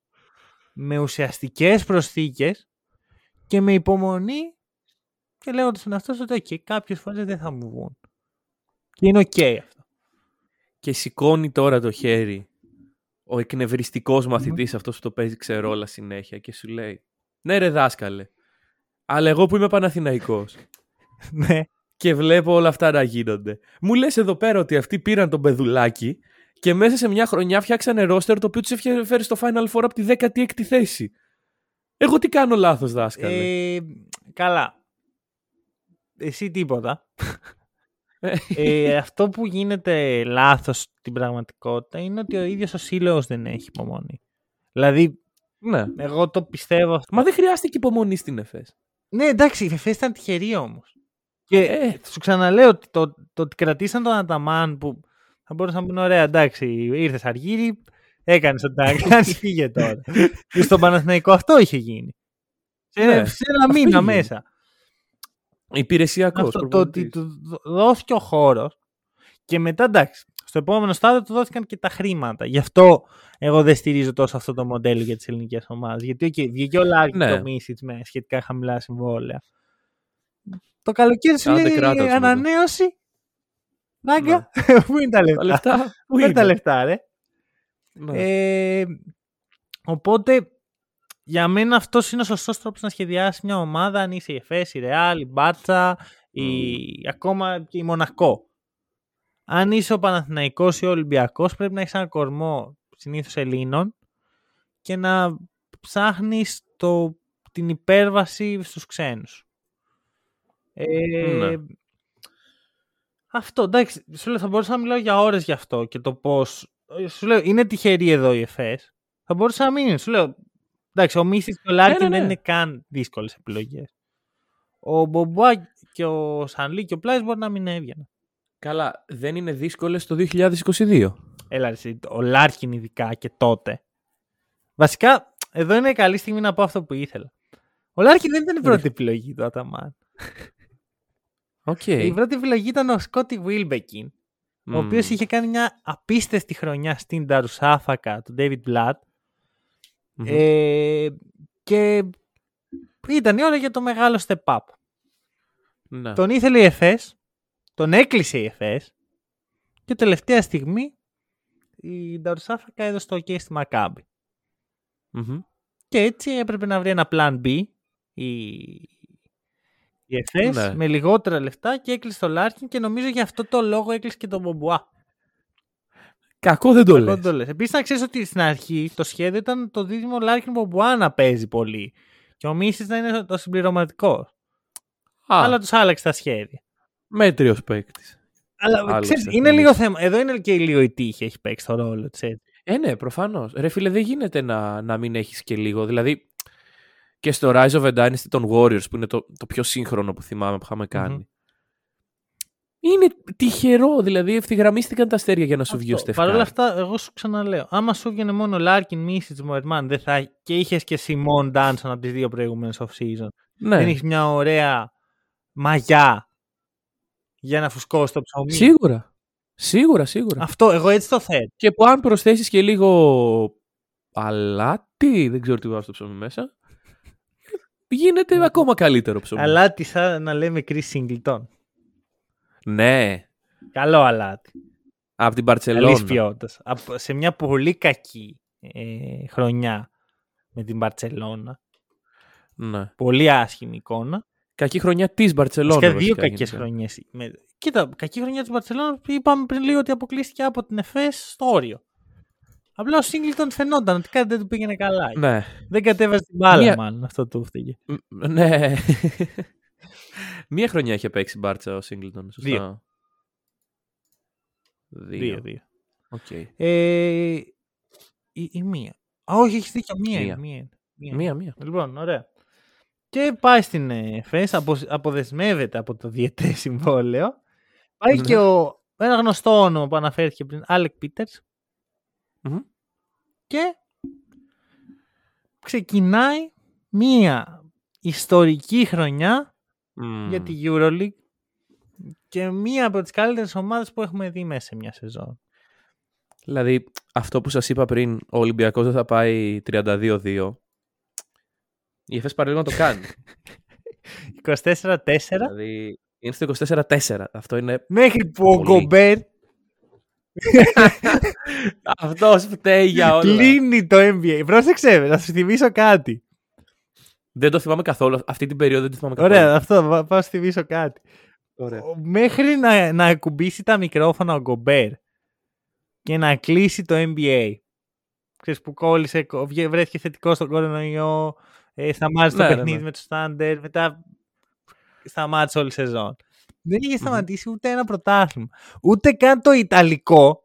με ουσιαστικές προσθήκες και με υπομονή και λέγοντας στον εαυτό σου ότι okay, κάποιες φορές δεν θα μου βγουν. Και είναι οκ αυτό. Και σηκώνει τώρα το χέρι ο εκνευριστικός μαθητής αυτός που το παίζει ξερόλα συνέχεια και σου λέει «Ναι ρε δάσκαλε, αλλά εγώ που είμαι Παναθηναϊκός ναι. και βλέπω όλα αυτά να γίνονται. Μου λες εδώ πέρα ότι αυτοί πήραν τον πεδουλάκι και μέσα σε μια χρονιά φτιάξανε ρόστερ το οποίο τους έφερε φέρει στο Final Four από τη 16η θέση. Εγώ τι κάνω λάθος δάσκαλε; Ε, καλά. Εσύ τίποτα. Ε, ε, αυτό που γίνεται λάθος στην πραγματικότητα είναι ότι ο ίδιος ο σύλλογος δεν έχει υπομονή. Δηλαδή, ναι. εγώ το πιστεύω αυτό. Μα δεν χρειάστηκε υπομονή στην ΕΦΕΣ. Ναι, εντάξει, η Φεφές ήταν τυχερή όμως. Και Ε. σου ξαναλέω ότι το, το ότι κρατήσαν τον Αταμάν που θα μπορούσαν να πούνε ωραία, εντάξει, ήρθες αργύρι, έκανες ό,τι να κάνεις, φύγε τώρα. και στον Παναθηναϊκό αυτό είχε γίνει. Σε, Ναι, σε ένα αυτό μήνα είχε μέσα. Υπηρεσιακός Αυτό, το ότι προπονητής. του δο- δόθηκε ο χώρος και μετά εντάξει. Στο επόμενο στάδιο του δόθηκαν και τα χρήματα. Γι' αυτό εγώ δεν στηρίζω τόσο αυτό το μοντέλο για τις ελληνικές ομάδες. Γιατί okay, βγήκε ο Λάρκιν Ναι. το Μίσιτς με σχετικά χαμηλά συμβόλαια. Το καλοκαίρι σου Άντε, λέει κράτα τους μετά. ανανέωση. Νάγκα, πού είναι τα Τα λεφτά. λεφτά που Πού είναι τα είναι; λεφτά, ρε; Ναι. Ε, οπότε για μένα αυτός είναι ο σωστός τρόπος να σχεδιάσεις μια ομάδα. Αν είσαι η Εφές, η Ρεάλ, η Μπάτσα, η... ακόμα και η Μονακό. Αν είσαι ο Παναθηναϊκός ή ο Ολυμπιακός πρέπει να έχεις ένα κορμό συνήθως Ελλήνων και να ψάχνεις το, την υπέρβαση στους ξένους. Ε, Ναι. Αυτό, εντάξει, σου λέω, θα μπορούσα να μιλάω για ώρες γι' αυτό και το πώς... Σου λέω, είναι τυχερή εδώ η ΕΦΕΣ. Θα μπορούσα να μην είναι. Σου λέω, εντάξει, ο Μίσιτς και ο Λάρκιν ναι, ναι. δεν είναι καν δύσκολες επιλογές. Ο Μπομπουά και ο Σανλί και ο Πλάις μπορεί να μην έβγαιναν. Καλά, δεν είναι δύσκολες το 2022. Έλα, ρε, εσύ, ο Λάρκιν ειδικά και τότε. Βασικά, εδώ είναι η καλή στιγμή να πω αυτό που ήθελα. Ο Λάρκιν δεν ήταν η πρώτη επιλογή του Αταμάν. Οκ. Η πρώτη επιλογή ήταν ο Σκότι Βίλμπεκιν, ο Μμμ. οποίος είχε κάνει μια απίστευτη χρονιά στην Νταρουσάφακα του David Blatt. Μμμ. Ε, και ήταν η ώρα για το μεγάλο step up. Ναι. Τον ήθελε η ΕΦΕΣ, τον έκλεισε η ΕΦΕΣ και τελευταία στιγμή η Νταρουσάφακα έδωσε το OK στη Μακάμπη. Μμμ. Και έτσι έπρεπε να βρει ένα plan B η, η ΕΦΕΣ Ναι. με λιγότερα λεφτά και έκλεισε το Λάρκιν και νομίζω γι' αυτό το λόγο έκλεισε και τον Μπομπουά. Κακό δεν το Εγώ λες. δεν το λες. Επίσης να ξέρεις ότι στην αρχή το σχέδιο ήταν το δίδυμο Λάρκιν Μπομπουά να παίζει πολύ και ο Μίσιτς να είναι το συμπληρωματικό. Α, Αλλά τους άλλαξε τα σχέδια. μέτριος παίκτης. Αλλά Άλλαξε ξέρεις, αυτό, είναι ναι. λίγο θέμα. Εδώ είναι και λίγο η τύχη έχει παίξει το ρόλο της έτσι. Ε, ναι, προφανώς. Ρε φίλε, δεν γίνεται να, να μην έχεις και λίγο. Δηλαδή, και στο Rise of a Dynasty των Warriors, που είναι το, το πιο σύγχρονο που θυμάμαι που είχαμε κάνει. Είναι τυχερό, δηλαδή ευθυγραμμίστηκαν τα αστέρια για να σου βγει ο Αυτό. Στεφ Κάρι. Παρ' όλα αυτά, εγώ σου ξαναλέω. Άμα σου βγαίνει μόνο Λάρκιν, Μίσιτς, Μοερμάν δεν θα... και είχες και Σιμόν, Ντάνστον από τις δύο προηγούμενες off-season. ναι. Δεν έχεις μια ωραία μαγιά για να φουσκώσεις το ψωμί. Σίγουρα. Σίγουρα, σίγουρα. Αυτό, εγώ έτσι το θέτω. Και που αν προσθέσεις και λίγο αλάτι, δεν ξέρω τι βάζω στο ψωμί μέσα, γίνεται ακόμα καλύτερο ψωμί. Αλάτι σαν να λέμε Chris Singleton. Ναι, Καλό αλάτι. από την Καλής Παρσελόνα. ποιότητας. Σε μια πολύ κακή ε, χρονιά με την Μπαρσελόνα. Ναι. Πολύ άσχημη εικόνα. Κακή χρονιά της Μπαρσελόνα. Βασικά δύο κακές χρονιές. Κοίτα, κακή χρονιά της Μπαρσελόνα είπαμε πριν λίγο ότι αποκλείστηκε από την ΕΦΕΣ στο όριο. Απλά ο Σίγκλτον φαινόταν ότι κάτι δεν του πήγαινε καλά. Ναι. Δεν κατέβαζε την μπάλα, Μία- μάλλον. Αυτό του φτύγε. Μ, Ναι. Μία χρονιά είχε παίξει μπάρτσα ο Σίγκλτον. Σωστά; Δύο. Δύο. Δύο, δύο. Οκ. Ε, η, η μία. Α, όχι, έχεις δίκιο. Μία. Μία. είναι, Μία. είναι. Μία. Μία, μία. Λοιπόν, ωραία. Και πάει στην ΕΦΕΣ, απο, αποδεσμεύεται από το διετές συμβόλαιο. Πάει Ναι. και ο, ένα γνωστό όνομα που αναφέρθηκε πριν, Άλεκ Πίτερς, Μμμ. και ξεκινάει μία ιστορική χρονιά Μμμ. για τη EuroLeague και μία από τις καλύτερες ομάδες που έχουμε δει μέσα σε μια σεζόν. Δηλαδή, αυτό που σας είπα πριν, ο Ολυμπιακός δεν θα πάει 32-2. Η ΕΦΕΣ παραλίγο να το κάνει. 24-4 δηλαδή, είναι στο 24-4. Αυτό είναι... μέχρι που ο Πολύ. Γκομπέρ Αυτός φταίει για όλα. κλείνει το NBA. Πρόσεξε, με, να σου θυμίσω κάτι. Δεν το θυμάμαι καθόλου. Αυτή την περίοδο δεν τη θυμάμαι καθόλου. Ωραία, αυτό, βα- πάω να σου θυμίσω κάτι. Ωραία. Ο- Μέχρι να, να ακουμπήσει τα μικρόφωνα ο Γκομπέρ και να κλείσει το NBA. Ξέρεις που κόλλησε, κο- βγε- βρέθηκε θετικός στον κορονοϊό, ε, σταμάτησε Ναι, το ναι, παιχνίδι ναι. με το Στάντερ, μετά σταμάτησε όλη η σεζόν. Δεν είχε σταματήσει ούτε ένα πρωτάθλημα. Ούτε καν το Ιταλικό.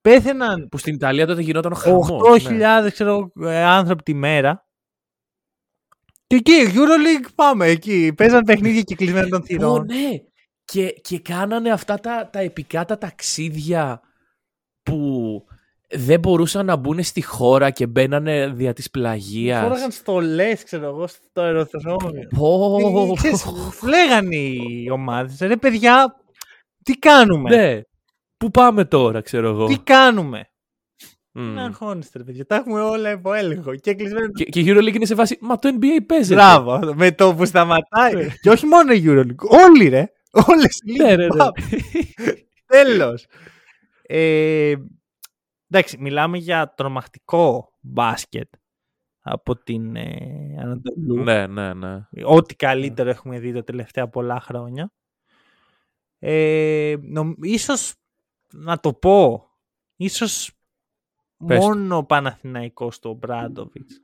Πέθαιναν Που στην Ιταλία τότε γινόταν ο χαμός. 8.000 ξέρω, ε, άνθρωποι τη μέρα. Και εκεί, Euroleague πάμε εκεί. Παίζαν παιχνίδια και κλεισμένα των Ω, θυρών. ναι. Και, και κάνανε αυτά τα, τα επικά τα ταξίδια που δεν μπορούσαν να μπουν στη χώρα και μπαίνανε δια της πλαγίας. Φόραγαν στολές, ξέρω εγώ, στο αεροδρόμιο. Πω. Ε, ξέρεις, Λέγανε οι ομάδες, ρε παιδιά, τι κάνουμε; Ναι. Πού πάμε τώρα, ξέρω εγώ. Τι κάνουμε; Μμ. Να αγχώνεστε, ρε παιδιά. Τα έχουμε όλα υπό έλεγχο. Και κλεισμένο. Και, και η EuroLeague είναι σε φάση, μα το NBA παίζεται. Μπράβο. Με το που σταματάει. Ναι. και όχι μόνο η Euroleague. Όλοι, ρε. Όλες οι Ναι, ναι, ναι. Τέλος. Ε, εντάξει, μιλάμε για τρομακτικό μπάσκετ από την ε, Ανατολού. ναι, ναι, ναι. Ό,τι καλύτερο έχουμε δει τα τελευταία πολλά χρόνια. Ε, νομ- ίσως, να το πω, ίσως Πες το. μόνο ο Παναθηναϊκός του Μπράντοβιτς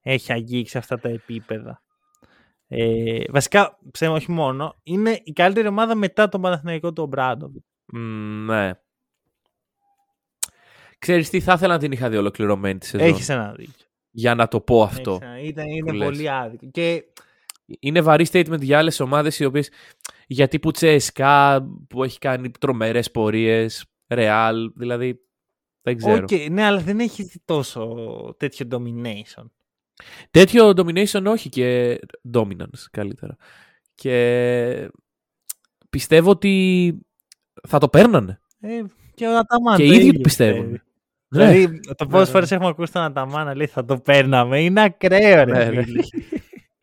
έχει αγγίξει αυτά τα επίπεδα. Ε, βασικά, ψέμα, όχι μόνο, είναι η καλύτερη ομάδα μετά τον Παναθηναϊκό του Μπράντοβιτς. Μ, ναι. Ξέρεις τι, θα ήθελα να την είχα δει ολοκληρωμένη τη σεζόν. Έχεις ένα δίκιο. Για να το πω αυτό. Έχεις ένα- Ήταν, είναι που λες. πολύ άδικο. Και Είναι βαρύ statement για άλλες ομάδες οι οποίες γιατί που Τσέσκα που έχει κάνει τρομερές πορείες, Ρεάλ, δηλαδή δεν ξέρω. okay, ναι, αλλά δεν έχεις δει τόσο τέτοιο domination. Τέτοιο domination όχι και dominance καλύτερα. Και πιστεύω ότι θα το παίρνανε. Ε, και ο Αταμάν. Και το οι ίδιοι ίδιο πιστεύουν. Πιστεύει. Ναι. Δηλαδή, το πόσες ναι. φορές έχουμε ακούσει τον Αταμάν να λέει θα το παίρναμε. Είναι ακραίο, ρε. Ναι, ναι. φίλε.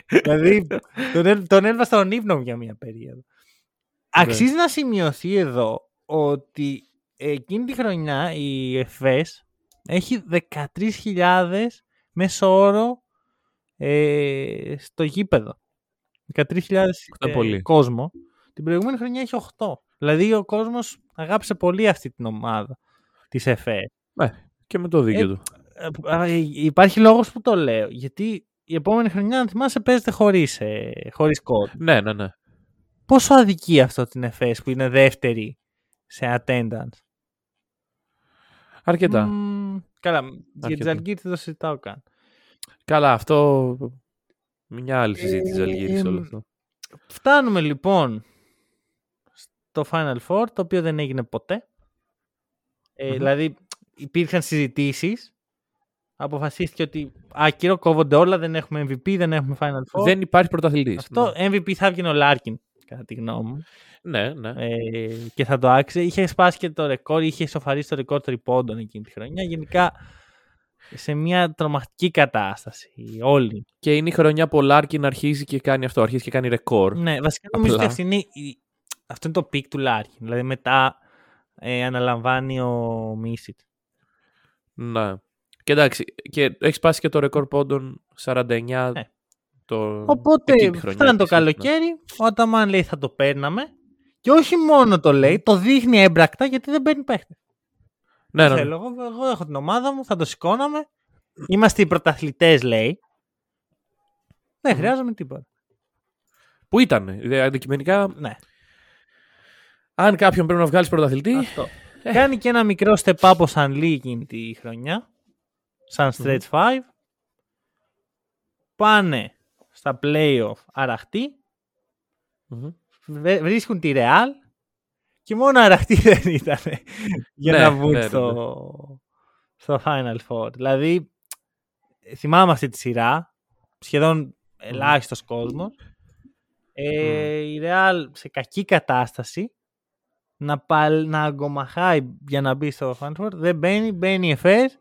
δηλαδή, τον, έ- τον έβασα στον ύπνο μου για μια περίοδο. Αξίζει να σημειωθεί εδώ ότι εκείνη τη χρονιά η ΕΦΕΣ έχει 13.000 μέσο όρο ε, στο γήπεδο. 13.000 είναι πολύ. κόσμο. Την προηγούμενη χρονιά έχει 8. Δηλαδή ο κόσμος αγάπησε πολύ αυτή την ομάδα της ΕΦΕΣ. Και με το δίκιο Ε, του. Ε, α, Υπάρχει λόγος που το λέω. Γιατί η επόμενη χρονιά, αν θυμάσαι, παίζεται χωρίς, ε, χωρίς κόντ. Ναι, ναι, ναι. Πόσο αδικεί αυτό την ΕΦΕΣ που είναι δεύτερη σε attendance; Αρκετά. Μμμ, καλά, για τη Αρκετά. Ζαλγκύρη δεν το συζητάω καν. Καλά, αυτό. Μια άλλη συζήτηση Ε, Ζαλγίρης όλο εμ, αυτό. Φτάνουμε λοιπόν στο Final Four, το οποίο δεν έγινε ποτέ. Ε, Μμμ. Δηλαδή υπήρχαν συζητήσεις, αποφασίστηκε ότι άκυρο, κόβονται όλα, δεν έχουμε MVP, δεν έχουμε Final Four. Δεν υπάρχει πρωταθλητής. Αυτό MVP θα έβγαινε ο Λάρκιν, κατά τη γνώμη μου. Ναι, ναι. Ε, και θα το άξιζε. Είχε σπάσει και το ρεκόρ, είχε σοφαρίσει το ρεκόρ τριπόντων εκείνη τη χρονιά. Γενικά σε μια τρομακτική κατάσταση. Όλοι. Και είναι η χρονιά που ο Λάρκιν αρχίζει και κάνει αυτό. Αρχίζει και κάνει ρεκόρ. Ναι, βασικά νομίζω ότι Απλά. αυτή είναι, η- αυτό είναι το peak του Λάρκιν. Δηλαδή μετά ε, αναλαμβάνει ο Μίσιτς. Ναι. Και εντάξει, και έχεις σπάσει και το ρεκόρ πόντων 49. Ναι. Το... Οπότε εκείνη τη χρονιά φτάνει το της, ναι. καλοκαίρι, ο Αταμάν λέει θα το παίρναμε. Και όχι μόνο το λέει, το δείχνει έμπρακτα γιατί δεν παίρνει παίχτες. Ναι, Τι ναι, ναι. θέλω, εγώ, εγώ έχω την ομάδα μου, θα το σηκώναμε. Είμαστε οι πρωταθλητές, λέει. Δεν Μμμ. χρειάζομαι τίποτα. Πού ήταν, αντικειμενικά, Ναι, αν κάποιον πρέπει να βγάλεις πρωταθλητή. αυτό. Κάνει και ένα μικρό step up ο Σαν Λί εκείνη τη χρονιά. Σαν stretch 5. Πάνε στα playoff αραχτοί. Μμμ. Βε- Βρίσκουν τη Real. Και μόνο αραχτοί δεν ήταν για Ναι, να βγουν ναι, ναι, στο, στο Final Four. Δηλαδή, θυμάμαι αυτή τη σειρά. Σχεδόν ελάχιστος κόσμος. Ε, Η Real σε κακή κατάσταση να, παλ, να αγκομαχάει για να μπει στο Final Four. Δεν μπαίνει, μπαίνει η ΕΦΕΣ.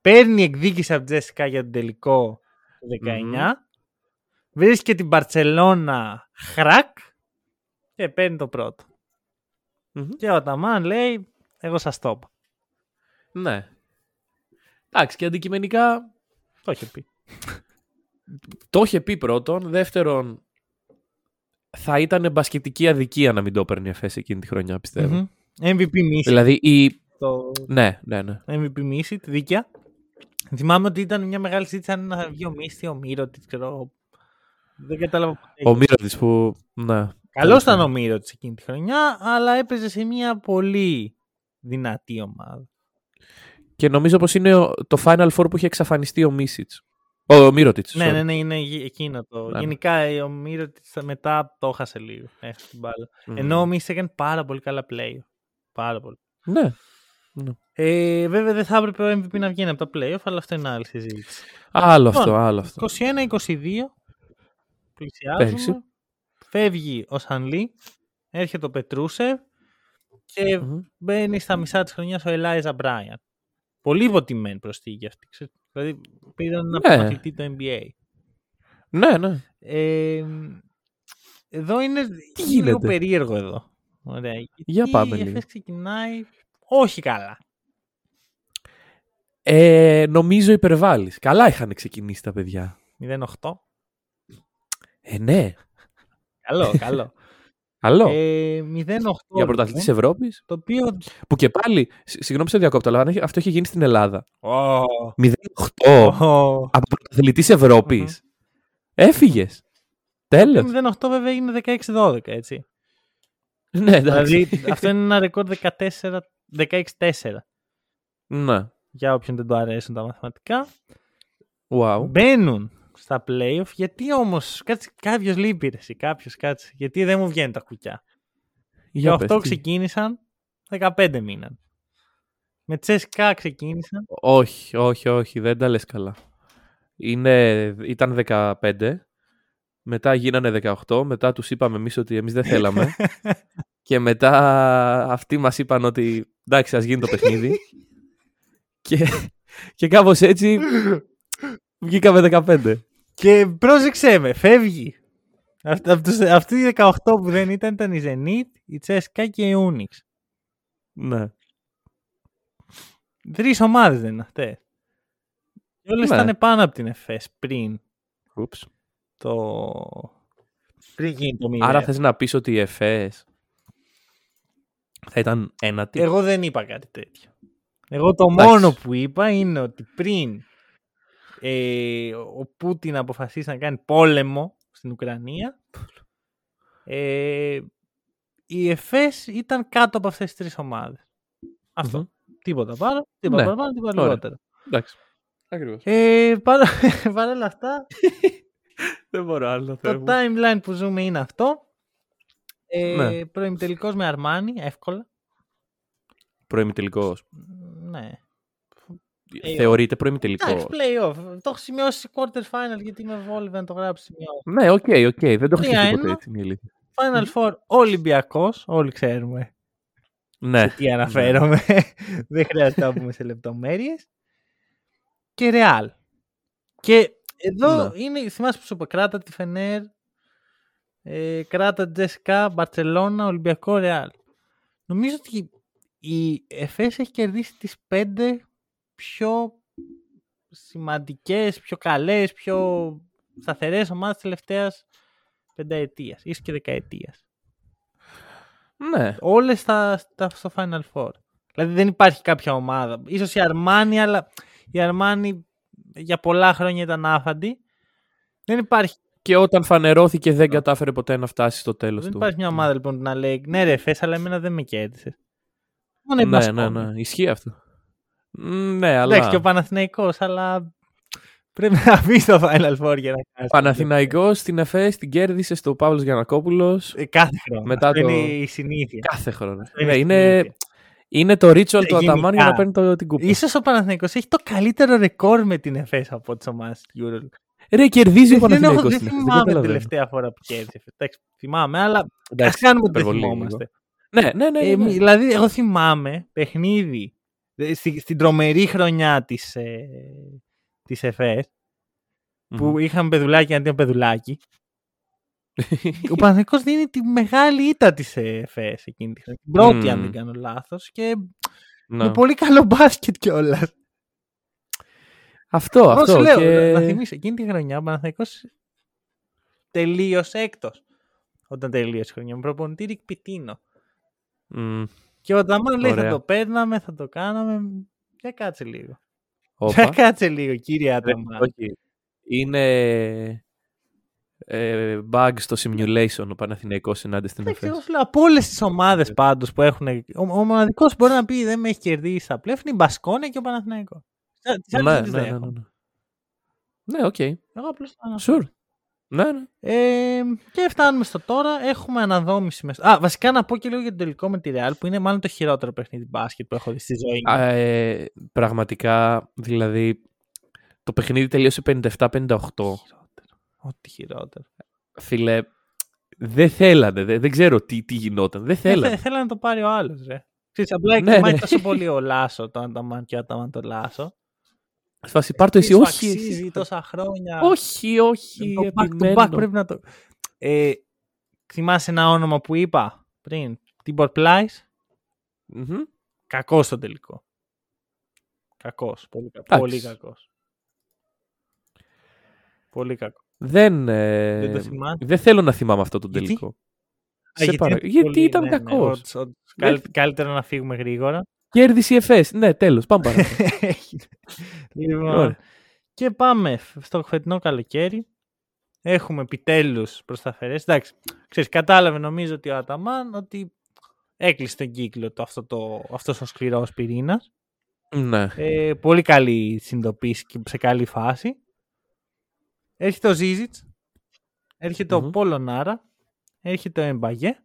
Παίρνει εκδίκηση από τη Τζέσικα για τον τελικό του 19. Βρίσκει την Μπαρτσελώνα χρακ και παίρνει το πρώτο. Μμμ. Και ο Ταμάν λέει, εγώ σας το είπα. Ναι. Εντάξει, και αντικειμενικά Το είχε πει. το είχε πει πρώτον. Δεύτερον, θα ήταν μπασκετική αδικία να μην το έπαιρνε η ΕΦΕΣ εκείνη τη χρονιά, πιστεύω. Μμμ. MVP μίση. Δηλαδή, η... Το ναι, ναι, ναι. MVP μίση, τη δίκαια. Θυμάμαι ότι ήταν μια μεγάλη συζήτηση αν να βγει ο Μίστη, ο Μύρο, τι ξέρω. Δεν κατάλαβα ποτέ. Ο Μύρο τη που. Ναι. Καλός ήταν ο Μύρο τη εκείνη τη χρονιά, αλλά έπαιζε σε μια πολύ δυνατή ομάδα. Και νομίζω πως είναι ο- το Final Four που είχε εξαφανιστεί ο Μίσιτς. Ο, ο Μύρωτιτς. Ναι, ναι, ναι, είναι γε- εκείνο το. Ναι. Γενικά ε, ο Μύρο μετά το έχασε λίγο. Έχασε την μπάλα. Ενώ ο Μίστη έκανε πάρα πολύ καλά play. Πάρα πολύ. Ναι. Ε, βέβαια δεν θα έπρεπε ο MVP να βγαίνει από τα playoff, αλλά αυτό είναι άλλη συζήτηση. Άλλο Λοιπόν, αυτό, άλλο αυτό. 21-22. Πλησιάζουμε. Πέρυσι. Φεύγει ο Σανλή. Έρχεται ο Πετρούσεφ. Και Μμμ. μπαίνει στα μισά της χρονιάς ο Ελάιζα Μπράιαν. Πολύ υποτιμένη προσθήκη αυτή. ξέρεις. Δηλαδή πήραν ένα Ναι. πρωταθλητή το NBA. Ναι, ναι. Ε, εδώ είναι Τι λίγο γίνεται; περίεργο εδώ. Ωραία. Για Γιατί πάμε η λίγο. Εφές ξεκινάει όχι καλά. Ε, νομίζω υπερβάλλεις. Καλά είχαν ξεκινήσει τα παιδιά. 0-8. Ε, ναι. Καλό, καλό. Καλό. ε, 0-8. Για πρωταθλητή λοιπόν, Ευρώπης. Το οποίο. Που και πάλι. σ- Συγγνώμη σε διακόπτω, αλλά αν έχει- αυτό έχει γίνει στην Ελλάδα. Oh. 0-8 από πρωταθλητής Ευρώπης. Μμμ. Έφυγες. Τέλος. 0-8 βέβαια είναι 16-12, έτσι. Ναι, εντάξει. δηλαδή αυτό είναι ένα ρεκόρ 14, 16-4 Ναι. για όποιον δεν του αρέσουν τα μαθηματικά. Wow. Μπαίνουν στα playoff, γιατί όμως κάποιος λείπει ρε, εσύ, κάποιος κάτσε, γιατί δεν μου βγαίνουν τα κουκιά. Για Και πες, 8 τι. ξεκίνησαν, 15 μήναν. Με τσέσκα ξεκίνησαν. Όχι, όχι, όχι, δεν τα λες καλά. Είναι, ήταν 15, μετά γίνανε 18, μετά τους είπαμε εμείς ότι εμείς δεν θέλαμε και μετά αυτοί μας είπαν ότι εντάξει ας γίνει το παιχνίδι και, και κάπως έτσι βγήκαμε 15. Και πρόσεξε με, φεύγει. Αυτ- απ' τους- Αυτοί οι 18 που δεν ήταν, ήταν η Zenit, η Τσέσκα και η Unix. Ναι. Τρεις ομάδες δεν είναι αυτές. Και όλες Ναι. ήταν πάνω από την ΕΦΕΣ πριν Ούψ. το. Πριν γίνει το 0. Άρα θες να πεις ότι η ΕΦΕΣ θα ήταν ένατη. Εγώ δεν είπα κάτι τέτοιο. Εγώ το Εντάξει. μόνο που είπα είναι ότι πριν ε, ο Πούτιν αποφασίσει να κάνει πόλεμο στην Ουκρανία, ε, η ΕΦΕΣ ήταν κάτω από αυτές τις τρεις ομάδες. Αυτό. Μμμ. Τίποτα πάνω, τίποτα Ναι. παραπάνω, τίποτα Ωραία. λιγότερο. Εντάξει. Ακριβώς. Ε, παρά, παρά όλα αυτά, Δεν μπορώ άλλο να το timeline που ζούμε είναι αυτό. Ε, Ναι. Προημιτελικός με Αρμάνι, εύκολα. Προημιτελικός. Ναι. Playoff. Θεωρείται προημιτελικό. Εντάξει, playoff. Το έχω σημειώσει σε quarter final γιατί με βόλευε να το γράψει σημειώσει. Ναι, ok, ok. Δεν το έχω Τρία σκεφτεί ποτέ ένα. έτσι είναι η αλήθεια. Final Four Ολυμπιακός, όλοι ξέρουμε Ναι. σε τι αναφέρομαι. Δεν χρειάζεται να πούμε σε λεπτομέρειες. Και Real. Και εδώ Ναι. είναι, θυμάσαι που σου είπα, κράτα τη Φενέρ, ε, κράτα Τζεσικά, Μπαρτσελώνα, Ολυμπιακό, Real. Νομίζω ότι η ΕΦΕΣ έχει κερδίσει τις πέντε πιο σημαντικές, πιο καλές, πιο σταθερές ομάδες της τελευταίας πενταετίας, ίσως και δεκαετίας. Ναι. Όλες στα, στα, στο Final Four. Δηλαδή δεν υπάρχει κάποια ομάδα. Ίσως η Αρμάνι, αλλά η Αρμάνι για πολλά χρόνια ήταν άφαντη. Δεν υπάρχει, Και όταν φανερώθηκε δεν κατάφερε ποτέ να φτάσει στο τέλος δεν του. υπάρχει μια ομάδα λοιπόν που να λέει Ναι, ρε, φες, αλλά εμένα δεν με κέρδισε. Μόνο η Ναι, Μπασκόνια. ναι, ναι. Ισχύει αυτό. Μ, Ναι, αλλά. Εντάξει, και ο Παναθηναϊκός, αλλά πρέπει να μπει στο Final Four για να κάνει. Παναθηναϊκός στην ΕΦΕΣ την κέρδισε στο Παύλος Γιανακόπουλος Ε, κάθε χρόνο. Μετά Αυτό το- είναι η συνήθεια. κάθε χρόνο. Αυτό είναι Ναι, η είναι, συνήθεια. είναι το ritual του Γενικά. Αταμάν για να παίρνει το, την κούπα. Ίσως ο Παναθηναϊκός έχει το καλύτερο ρεκόρ με την ΕΦΕΣ από τις ομάδες του EuroLeague. Ρε, κερδίζει ο Δεν, έχω- Παναθηναϊκός δεν στην ΕΦΕΣ. θυμάμαι καταλαβαίνω. τελευταία φορά που κέρδισε. Εντάξει, θυμάμαι, αλλά ας Εντάξει, κάνουμε ότι δεν υπερβολή θυμόμαστε. Ναι, ναι, ναι. Ε, ναι, ναι. δηλαδή, εγώ θυμάμαι παιχνίδι ε, στη- στην τρομερή χρονιά της, ε, της ΕΦΕΣ που Μμμ. είχαμε παιδουλάκι αντί για παιδουλάκι. ο Παναθηναϊκός δίνει τη μεγάλη ήττα της ΕΦΕΣ εκείνη τη χρονιά. Την πρώτη, αν Μμμ. δεν κάνω λάθος. Και Ναι. με πολύ καλό μπάσκετ κιόλας. Αυτό, Εγώ αυτό. σου λέω, και... να θυμίσω, εκείνη τη χρονιά ο Παναθηναϊκός τελείωσε έκτος. Όταν τελείωσε η χρονιά με προπονητή Ρικ Πιτίνο. Μμ, Και ο Αταμάν λέει θα Ωραία. το παίρναμε, θα το κάναμε. Για κάτσε λίγο. όπα. Για κάτσε λίγο, κύριε Ρε, Αταμάν. όχι. Είναι ε, bug στο simulation ο Παναθηναϊκός ενάντια στην Εντάξει, εγώ ΕΦΕΣ. σου λέω από όλες τις ομάδες πάντως που έχουν. Ο, ο μοναδικός που μπορεί να πει δεν με έχει κερδίσει στα πλέφη είναι η Μπασκόνια και ο Παναθηναϊκός. Τι Ναι, άλλε ναι, δεν ναι, έχω. ναι, ναι. Ναι, οκ. Εγώ απλώς το αναφέρω. Sure. Ναι, ναι. Ε, και φτάνουμε στο τώρα. Έχουμε αναδόμηση μέσα. Α, βασικά να πω και λίγο για το τελικό με τη Real που είναι μάλλον το χειρότερο παιχνίδι μπάσκετ που έχω δει στη ζωή μου. Α, ε, πραγματικά, δηλαδή, το παιχνίδι τελείωσε 57-58. Χειρότερο. Ό,τι χειρότερο. Φίλε, δεν θέλανε, δεν, δεν ξέρω τι, τι γινόταν. Δεν Δεν θέλανε. θέλανε να το πάρει ο άλλος, ρε. Ξέρεις, απλά Ναι, εκτιμάει ναι. τόσο πολύ ο Λάσο το Αταμάν και ο Αταμάν το Λάσο. Σφάση, πάρ' το εσύ, Τι σου όχι. αξίζει εσύ. τόσα χρόνια. Όχι, όχι, Το back to επιμένω. back πρέπει να το. Ε, θυμάσαι ένα όνομα που είπα πριν; Τιμπορ Πλάις; Μμμ. Κακός στο τελικό. Κακός. Πολύ, κακ- Εντάξει. πολύ κακός. Πολύ κακός. Δεν, ε, Δεν το θυμάσαι. δεν θέλω να θυμάμαι αυτό το Γιατί; τελικό. Α, Σε παρα- είναι γιατί πολύ- ήταν ναι, ναι, κακός. όντως, όντως. Καλ- Καλύτερα να φύγουμε γρήγορα. Κέρδισε η ΕΦΕΣ. Ναι, τέλος. Πάμε παρακάτω. λοιπόν, Ωραία. και πάμε στο φετινό καλοκαίρι. Έχουμε επιτέλους προσταφερέ. Εντάξει, ξέρεις, κατάλαβε νομίζω ότι ο Αταμάν ότι έκλεισε τον κύκλο του αυτό το, αυτός ο σκληρός πυρήνας. ναι. Ε, πολύ καλή συνειδητοποίηση και σε καλή φάση. Έρχεται ο Ζίζιτς, έρχεται Μμμ. ο Πόλο Νάρα, έρχεται ο Εμπαγέ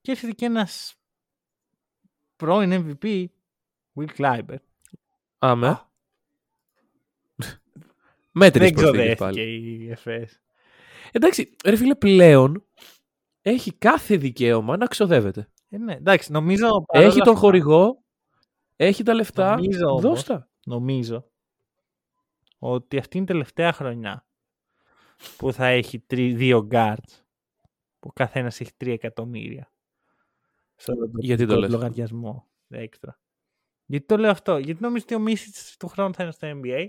και έρχεται και ένας πρώην MVP, Will Kleiber. Άμε. Α. Μέτρης Δεν προσθήκες ξοδεύτηκε πάλι. η ΕΦΕΣ. Εντάξει, ρε φίλε, πλέον έχει κάθε δικαίωμα να ξοδεύεται. Ε, ναι, εντάξει, νομίζω... παρόλα Έχει τον αυτά, χορηγό, έχει τα λεφτά. Νομίζω όμως- Δώστα. Νομίζω ότι αυτή είναι η τελευταία χρονιά που θα έχει τρι, δύο guards που ο καθένας έχει τρία εκατομμύρια στο Γιατί το λες; λογαριασμό έξτρα. Γιατί το λέω αυτό, γιατί νομίζω ότι ο Μίσιτς του χρόνου θα είναι στο NBA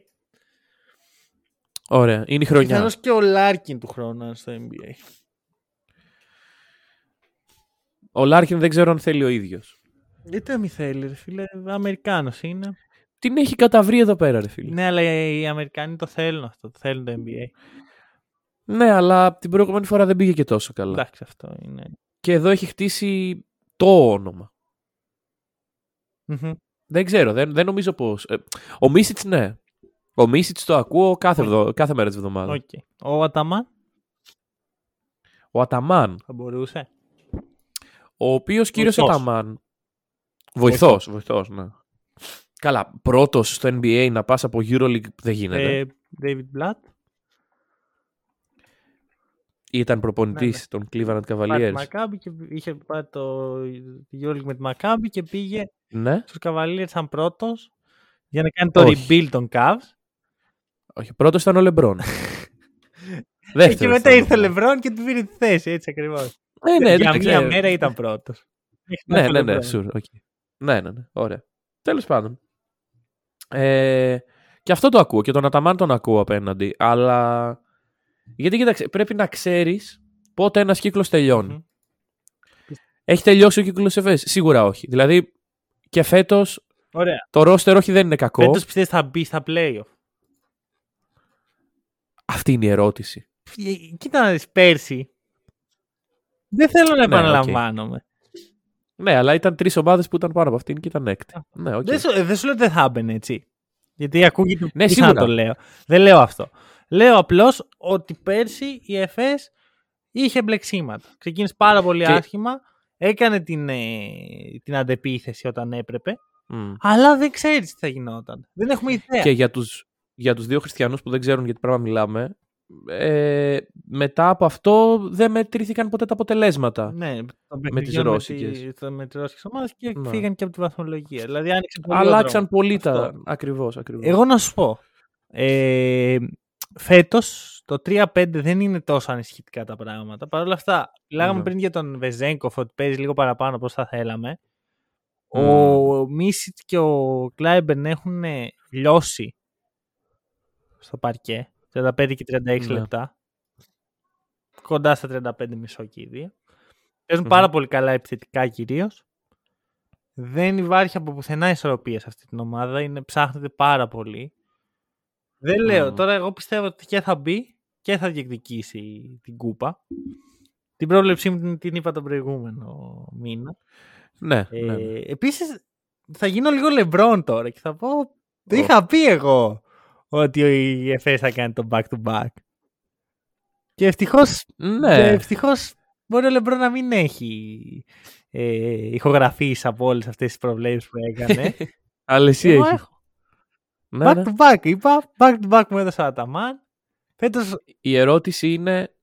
Ωραία, είναι η χρονιά. Πιθανώς και ο Λάρκιν του χρόνου να είναι στο NBA. Ο Λάρκιν δεν ξέρω αν θέλει ο ίδιος. Γιατί δεν μη θέλει ρε φίλε, Αμερικάνος είναι. Την έχει καταβρεί εδώ πέρα, ρε φίλε. Ναι, αλλά οι Αμερικάνοι το θέλουν αυτό, το θέλουν το NBA. Ναι, αλλά την προηγούμενη φορά δεν πήγε και τόσο καλά. Εντάξει αυτό είναι. Και εδώ έχει χτίσει το όνομα. Μμμ. Δεν ξέρω, δεν, δεν νομίζω πως... ε, ο Μίσιτς ναι. Ο Μίσιτς το ακούω κάθε, βδο- κάθε μέρα της εβδομάδας. Οκ. Ο Αταμάν; Ο Αταμάν, θα μπορούσε. ο οποίος κύριος Βοηθός. Αταμάν... Βοηθός, βοηθός, ναι. Καλά, πρώτος στο NBA να πας από EuroLeague δεν γίνεται. Ε, David Blatt. Ήταν προπονητής ναι, ναι. των Cleveland Πάρει Cavaliers. τη Maccabi και είχε πάρει το τη EuroLeague με τη Maccabi και πήγε Ναι. στους Cavaliers σαν πρώτος για να κάνει το Όχι. rebuild των Cavs. Όχι, πρώτος ήταν ο Λεμπρόν. Ε, και μετά ήρθε ο Λεμπρόν και του πήρε τη θέση, έτσι ακριβώς. Ναι, ναι, για δεν μία ξέρω. μέρα ήταν πρώτος. Ναι, ναι, ναι, sure, okay. ναι, ναι, ναι, ωραία. Τέλος πάντων. Ε, και αυτό το ακούω και τον Αταμάν τον ακούω απέναντι, αλλά... Γιατί κοίταξε, πρέπει να ξέρεις πότε ένας κύκλος τελειώνει. Μμμ. Έχει τελειώσει ο κύκλος ΕΦΕΣ. Σίγουρα όχι. Δηλαδή, Και φέτος Ωραία. το ρόστερ όχι δεν είναι κακό. Φέτος πιστεύεις θα μπει στα playoff; Αυτή είναι η ερώτηση. Ε, Κοίτα να δεις πέρσι. Δεν θέλω να Ναι, επαναλαμβάνομαι. Ναι, αλλά ήταν τρεις ομάδες που ήταν πάνω από αυτήν και ήταν έκτη. Ναι, οκ. Δεν, σου, ε, δεν σου λέω ότι δεν θα έμπαινε έτσι. Γιατί ακούγεται Ναι, πιθανό σίγουρα. το λέω. Δεν λέω αυτό. Λέω απλώς ότι πέρσι η ΕΦΕΣ είχε μπλεξίματα. Ξεκίνησε πάρα πολύ Και- άσχημα. Έκανε την, ε, την αντεπίθεση όταν έπρεπε. Μμ. Αλλά δεν ξέρεις τι θα γινόταν. Δεν έχουμε ιδέα. Και για τους, για τους δύο χριστιανούς που δεν ξέρουν για τι πράγμα μιλάμε, ε, μετά από αυτό δεν μετρήθηκαν ποτέ τα αποτελέσματα. Ναι, των τις παιχνιδιών ρώσικες. Με, τη, με τις ρώσικες ομάδες και Ναι. φύγαν και από τη βαθμολογία. Δηλαδή άνοιξε πολύ ο Αλλάξαν δρόμος. πολύ τα. Αυτό. Ακριβώς, ακριβώς. Εγώ να σου πω. Ε, φέτος το 3-5 δεν είναι τόσο ανησυχητικά τα πράγματα. Παρ' όλα αυτά, μιλάγαμε Ναι. πριν για τον Βεζέγκοφ ότι παίζει λίγο παραπάνω από όσο θα θέλαμε. Μμ. Ο Μίσιτ και ο Κλάιμπερν έχουν ε, λιώσει στο παρκέ. 35 και 36 Ναι. λεπτά. Κοντά στα 35 μισό και οι δύο. Παίζουν Μμμ. πάρα πολύ καλά επιθετικά κυρίως. Δεν υπάρχει από πουθενά ισορροπίας σε αυτή την ομάδα. Είναι, ψάχνεται πάρα πολύ. Δεν λέω. Μμ. Τώρα εγώ πιστεύω ότι και θα μπει και θα διεκδικήσει την κούπα. Την πρόβλεψή μου την, την είπα τον προηγούμενο μήνα. Ναι, Ε, ναι, ναι. Επίσης θα γίνω λίγο λεμπρόν τώρα και θα πω το Ω. είχα πει εγώ ότι η ΕΦΕΣ θα κάνει το back to back. Και ευτυχώς, Ναι. και ευτυχώς μπορεί ο Λεμπρόν να μην έχει ε, ηχογραφήσει από όλες αυτές τις προβλέψεις που έκανε. Αλλά εσύ Εγώ έχει. έχω. Ναι, back ναι. to back είπα, back to back μου έδωσε ο Αταμάν. Φέτος, Η ερώτηση είναι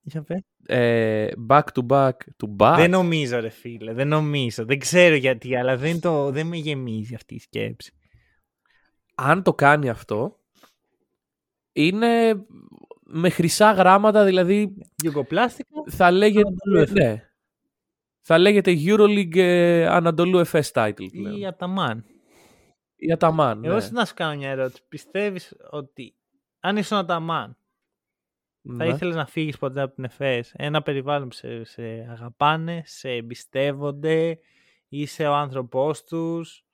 για πες. ε, back to back to back. δεν νομίζω ρε φίλε, δεν νομίζω. Δεν ξέρω γιατί, αλλά δεν, το, δεν με γεμίζει αυτή η σκέψη. Αν το κάνει αυτό, είναι με χρυσά γράμματα, δηλαδή Γιουγκοπλάστικα, θα λέγεται, Ανατολού FS. ναι, θα λέγεται EuroLeague ε, Ανατολού FS title πλέον. ή Αταμάν. Η Αταμάν, Εγώ ναι. να σου κάνω μια ερώτηση. Πιστεύεις ότι αν ήσουν Αταμάν, θα Ναι. ήθελες να φύγεις ποτέ από την ΕΦΕΣ. Ένα περιβάλλον που σε, σε αγαπάνε, σε εμπιστεύονται, είσαι ο άνθρωπός τους,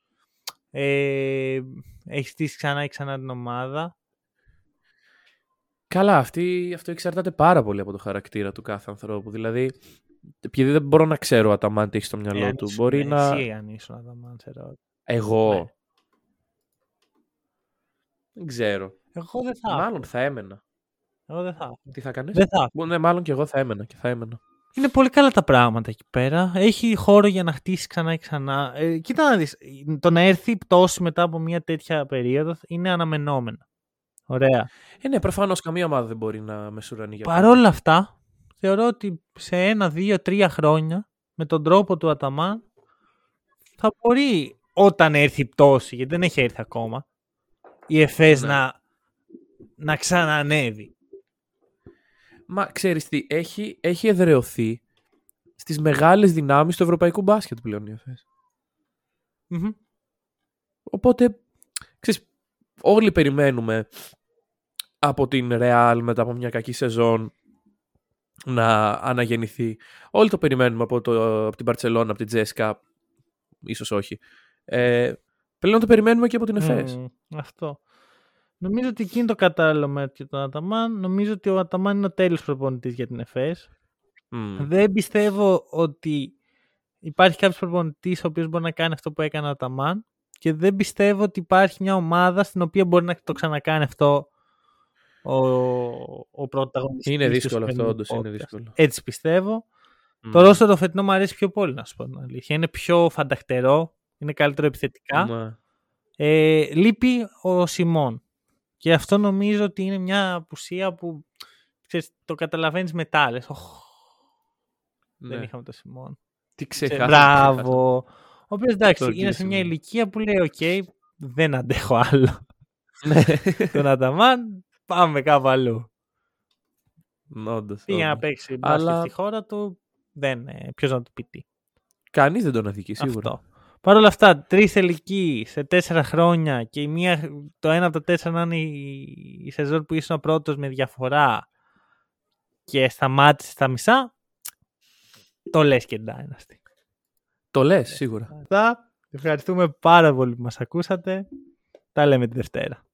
ε, έχεις στήσει ξανά και ξανά την ομάδα; Καλά, αυτή, αυτό εξαρτάται πάρα πολύ από το χαρακτήρα του κάθε ανθρώπου. Δηλαδή, επειδή δεν μπορώ να ξέρω Αταμάν τι έχεις στο μυαλό Ε, αν του, ήσουν- μπορεί να... Εσύ αν ήσουν Αταμάν, σε ρωτώ. Εγώ; Ναι. Δεν ξέρω. Εγώ δεν θα. Μάλλον θα έμενα. Εγώ δεν θα. Τι θα κάνεις; Δεν θα. Ναι, μάλλον και εγώ θα έμενα και θα έμενα. Είναι πολύ καλά τα πράγματα εκεί πέρα. Έχει χώρο για να χτίσεις ξανά και ξανά. Ε, κοίτα να δεις, το να έρθει η πτώση μετά από μια τέτοια περίοδο είναι αναμενόμενο. Ωραία. Ε, ναι, προφανώς καμία ομάδα δεν μπορεί να μεσουρανεί για Παρ' όλα αυτά, θεωρώ ότι σε ένα, δύο, τρία χρόνια, με τον τρόπο του Αταμάν, θα μπορεί όταν έρθει η πτώση, γιατί δεν έχει έρθει ακόμα, η ΕΦΕΣ Ναι. να, να ξανανεύει. Μα ξέρεις τι, έχει, έχει εδρεωθεί στις μεγάλες δυνάμεις του ευρωπαϊκού μπάσκετ πλέον η ΕΦΕΣ. Μμμ. Οπότε, ξέρεις, όλοι περιμένουμε από την Real μετά από μια κακή σεζόν να αναγεννηθεί. Όλοι το περιμένουμε από, το, από την Barcelona, από την Τζέσκα, ίσως όχι. Ε, πλέον το περιμένουμε και από την ΕΦΕΣ. Μμμ, αυτό. Νομίζω ότι εκείνη το κατάλληλο μέτρο για τον Αταμάν. Νομίζω ότι ο Αταμάν είναι ο τέλειος προπονητής για την ΕΦΕΣ. Μμ. Δεν πιστεύω ότι υπάρχει κάποιος προπονητής ο οποίος μπορεί να κάνει αυτό που έκανε ο Αταμάν και δεν πιστεύω ότι υπάρχει μια ομάδα στην οποία μπορεί να το ξανακάνει αυτό ο, ο πρωταγωνιστής. Είναι του δύσκολο αυτό, σημερινού όντως είναι podcast. δύσκολο. Έτσι πιστεύω. Μμ. Το ρόστο το φετινό μου αρέσει πιο πολύ, να σου πω την αλήθεια. Είναι πιο φανταχτερό, είναι καλύτερο επιθετικά. Ναι. Ε, λείπει ο Σιμών. Και αυτό νομίζω ότι είναι μια απουσία που ξέρεις, το καταλαβαίνεις μετά. Λες, «Οχ, δεν Ναι. είχαμε το Σιμών. Τι Ξέρεις, ξεχάσαμε. Μπράβο. Ο οποίος εντάξει, Τον είναι κύριο σε μια Σιμών. ηλικία που λέει: Οκ, δεν αντέχω άλλο. Ναι. Τον Αταμάν, πάμε κάπου αλλού. Όντως, Πήγε να όντως. παίξει μπάσκετ Αλλά- στη χώρα του. Δεν, ε, ποιος να του πει τι. Κανείς δεν τον αδικεί σίγουρα. Αυτό. Παρ' όλα αυτά, τρεις τελικοί σε τέσσερα χρόνια και η μία, το ένα από τα τέσσερα να είναι η, η σεζόν που ήσουν πρώτος με διαφορά και σταμάτησε στα μισά, το λες και Dynasty. Το λες σίγουρα. Αυτά. Ευχαριστούμε πάρα πολύ που μας ακούσατε. Τα λέμε τη Δευτέρα.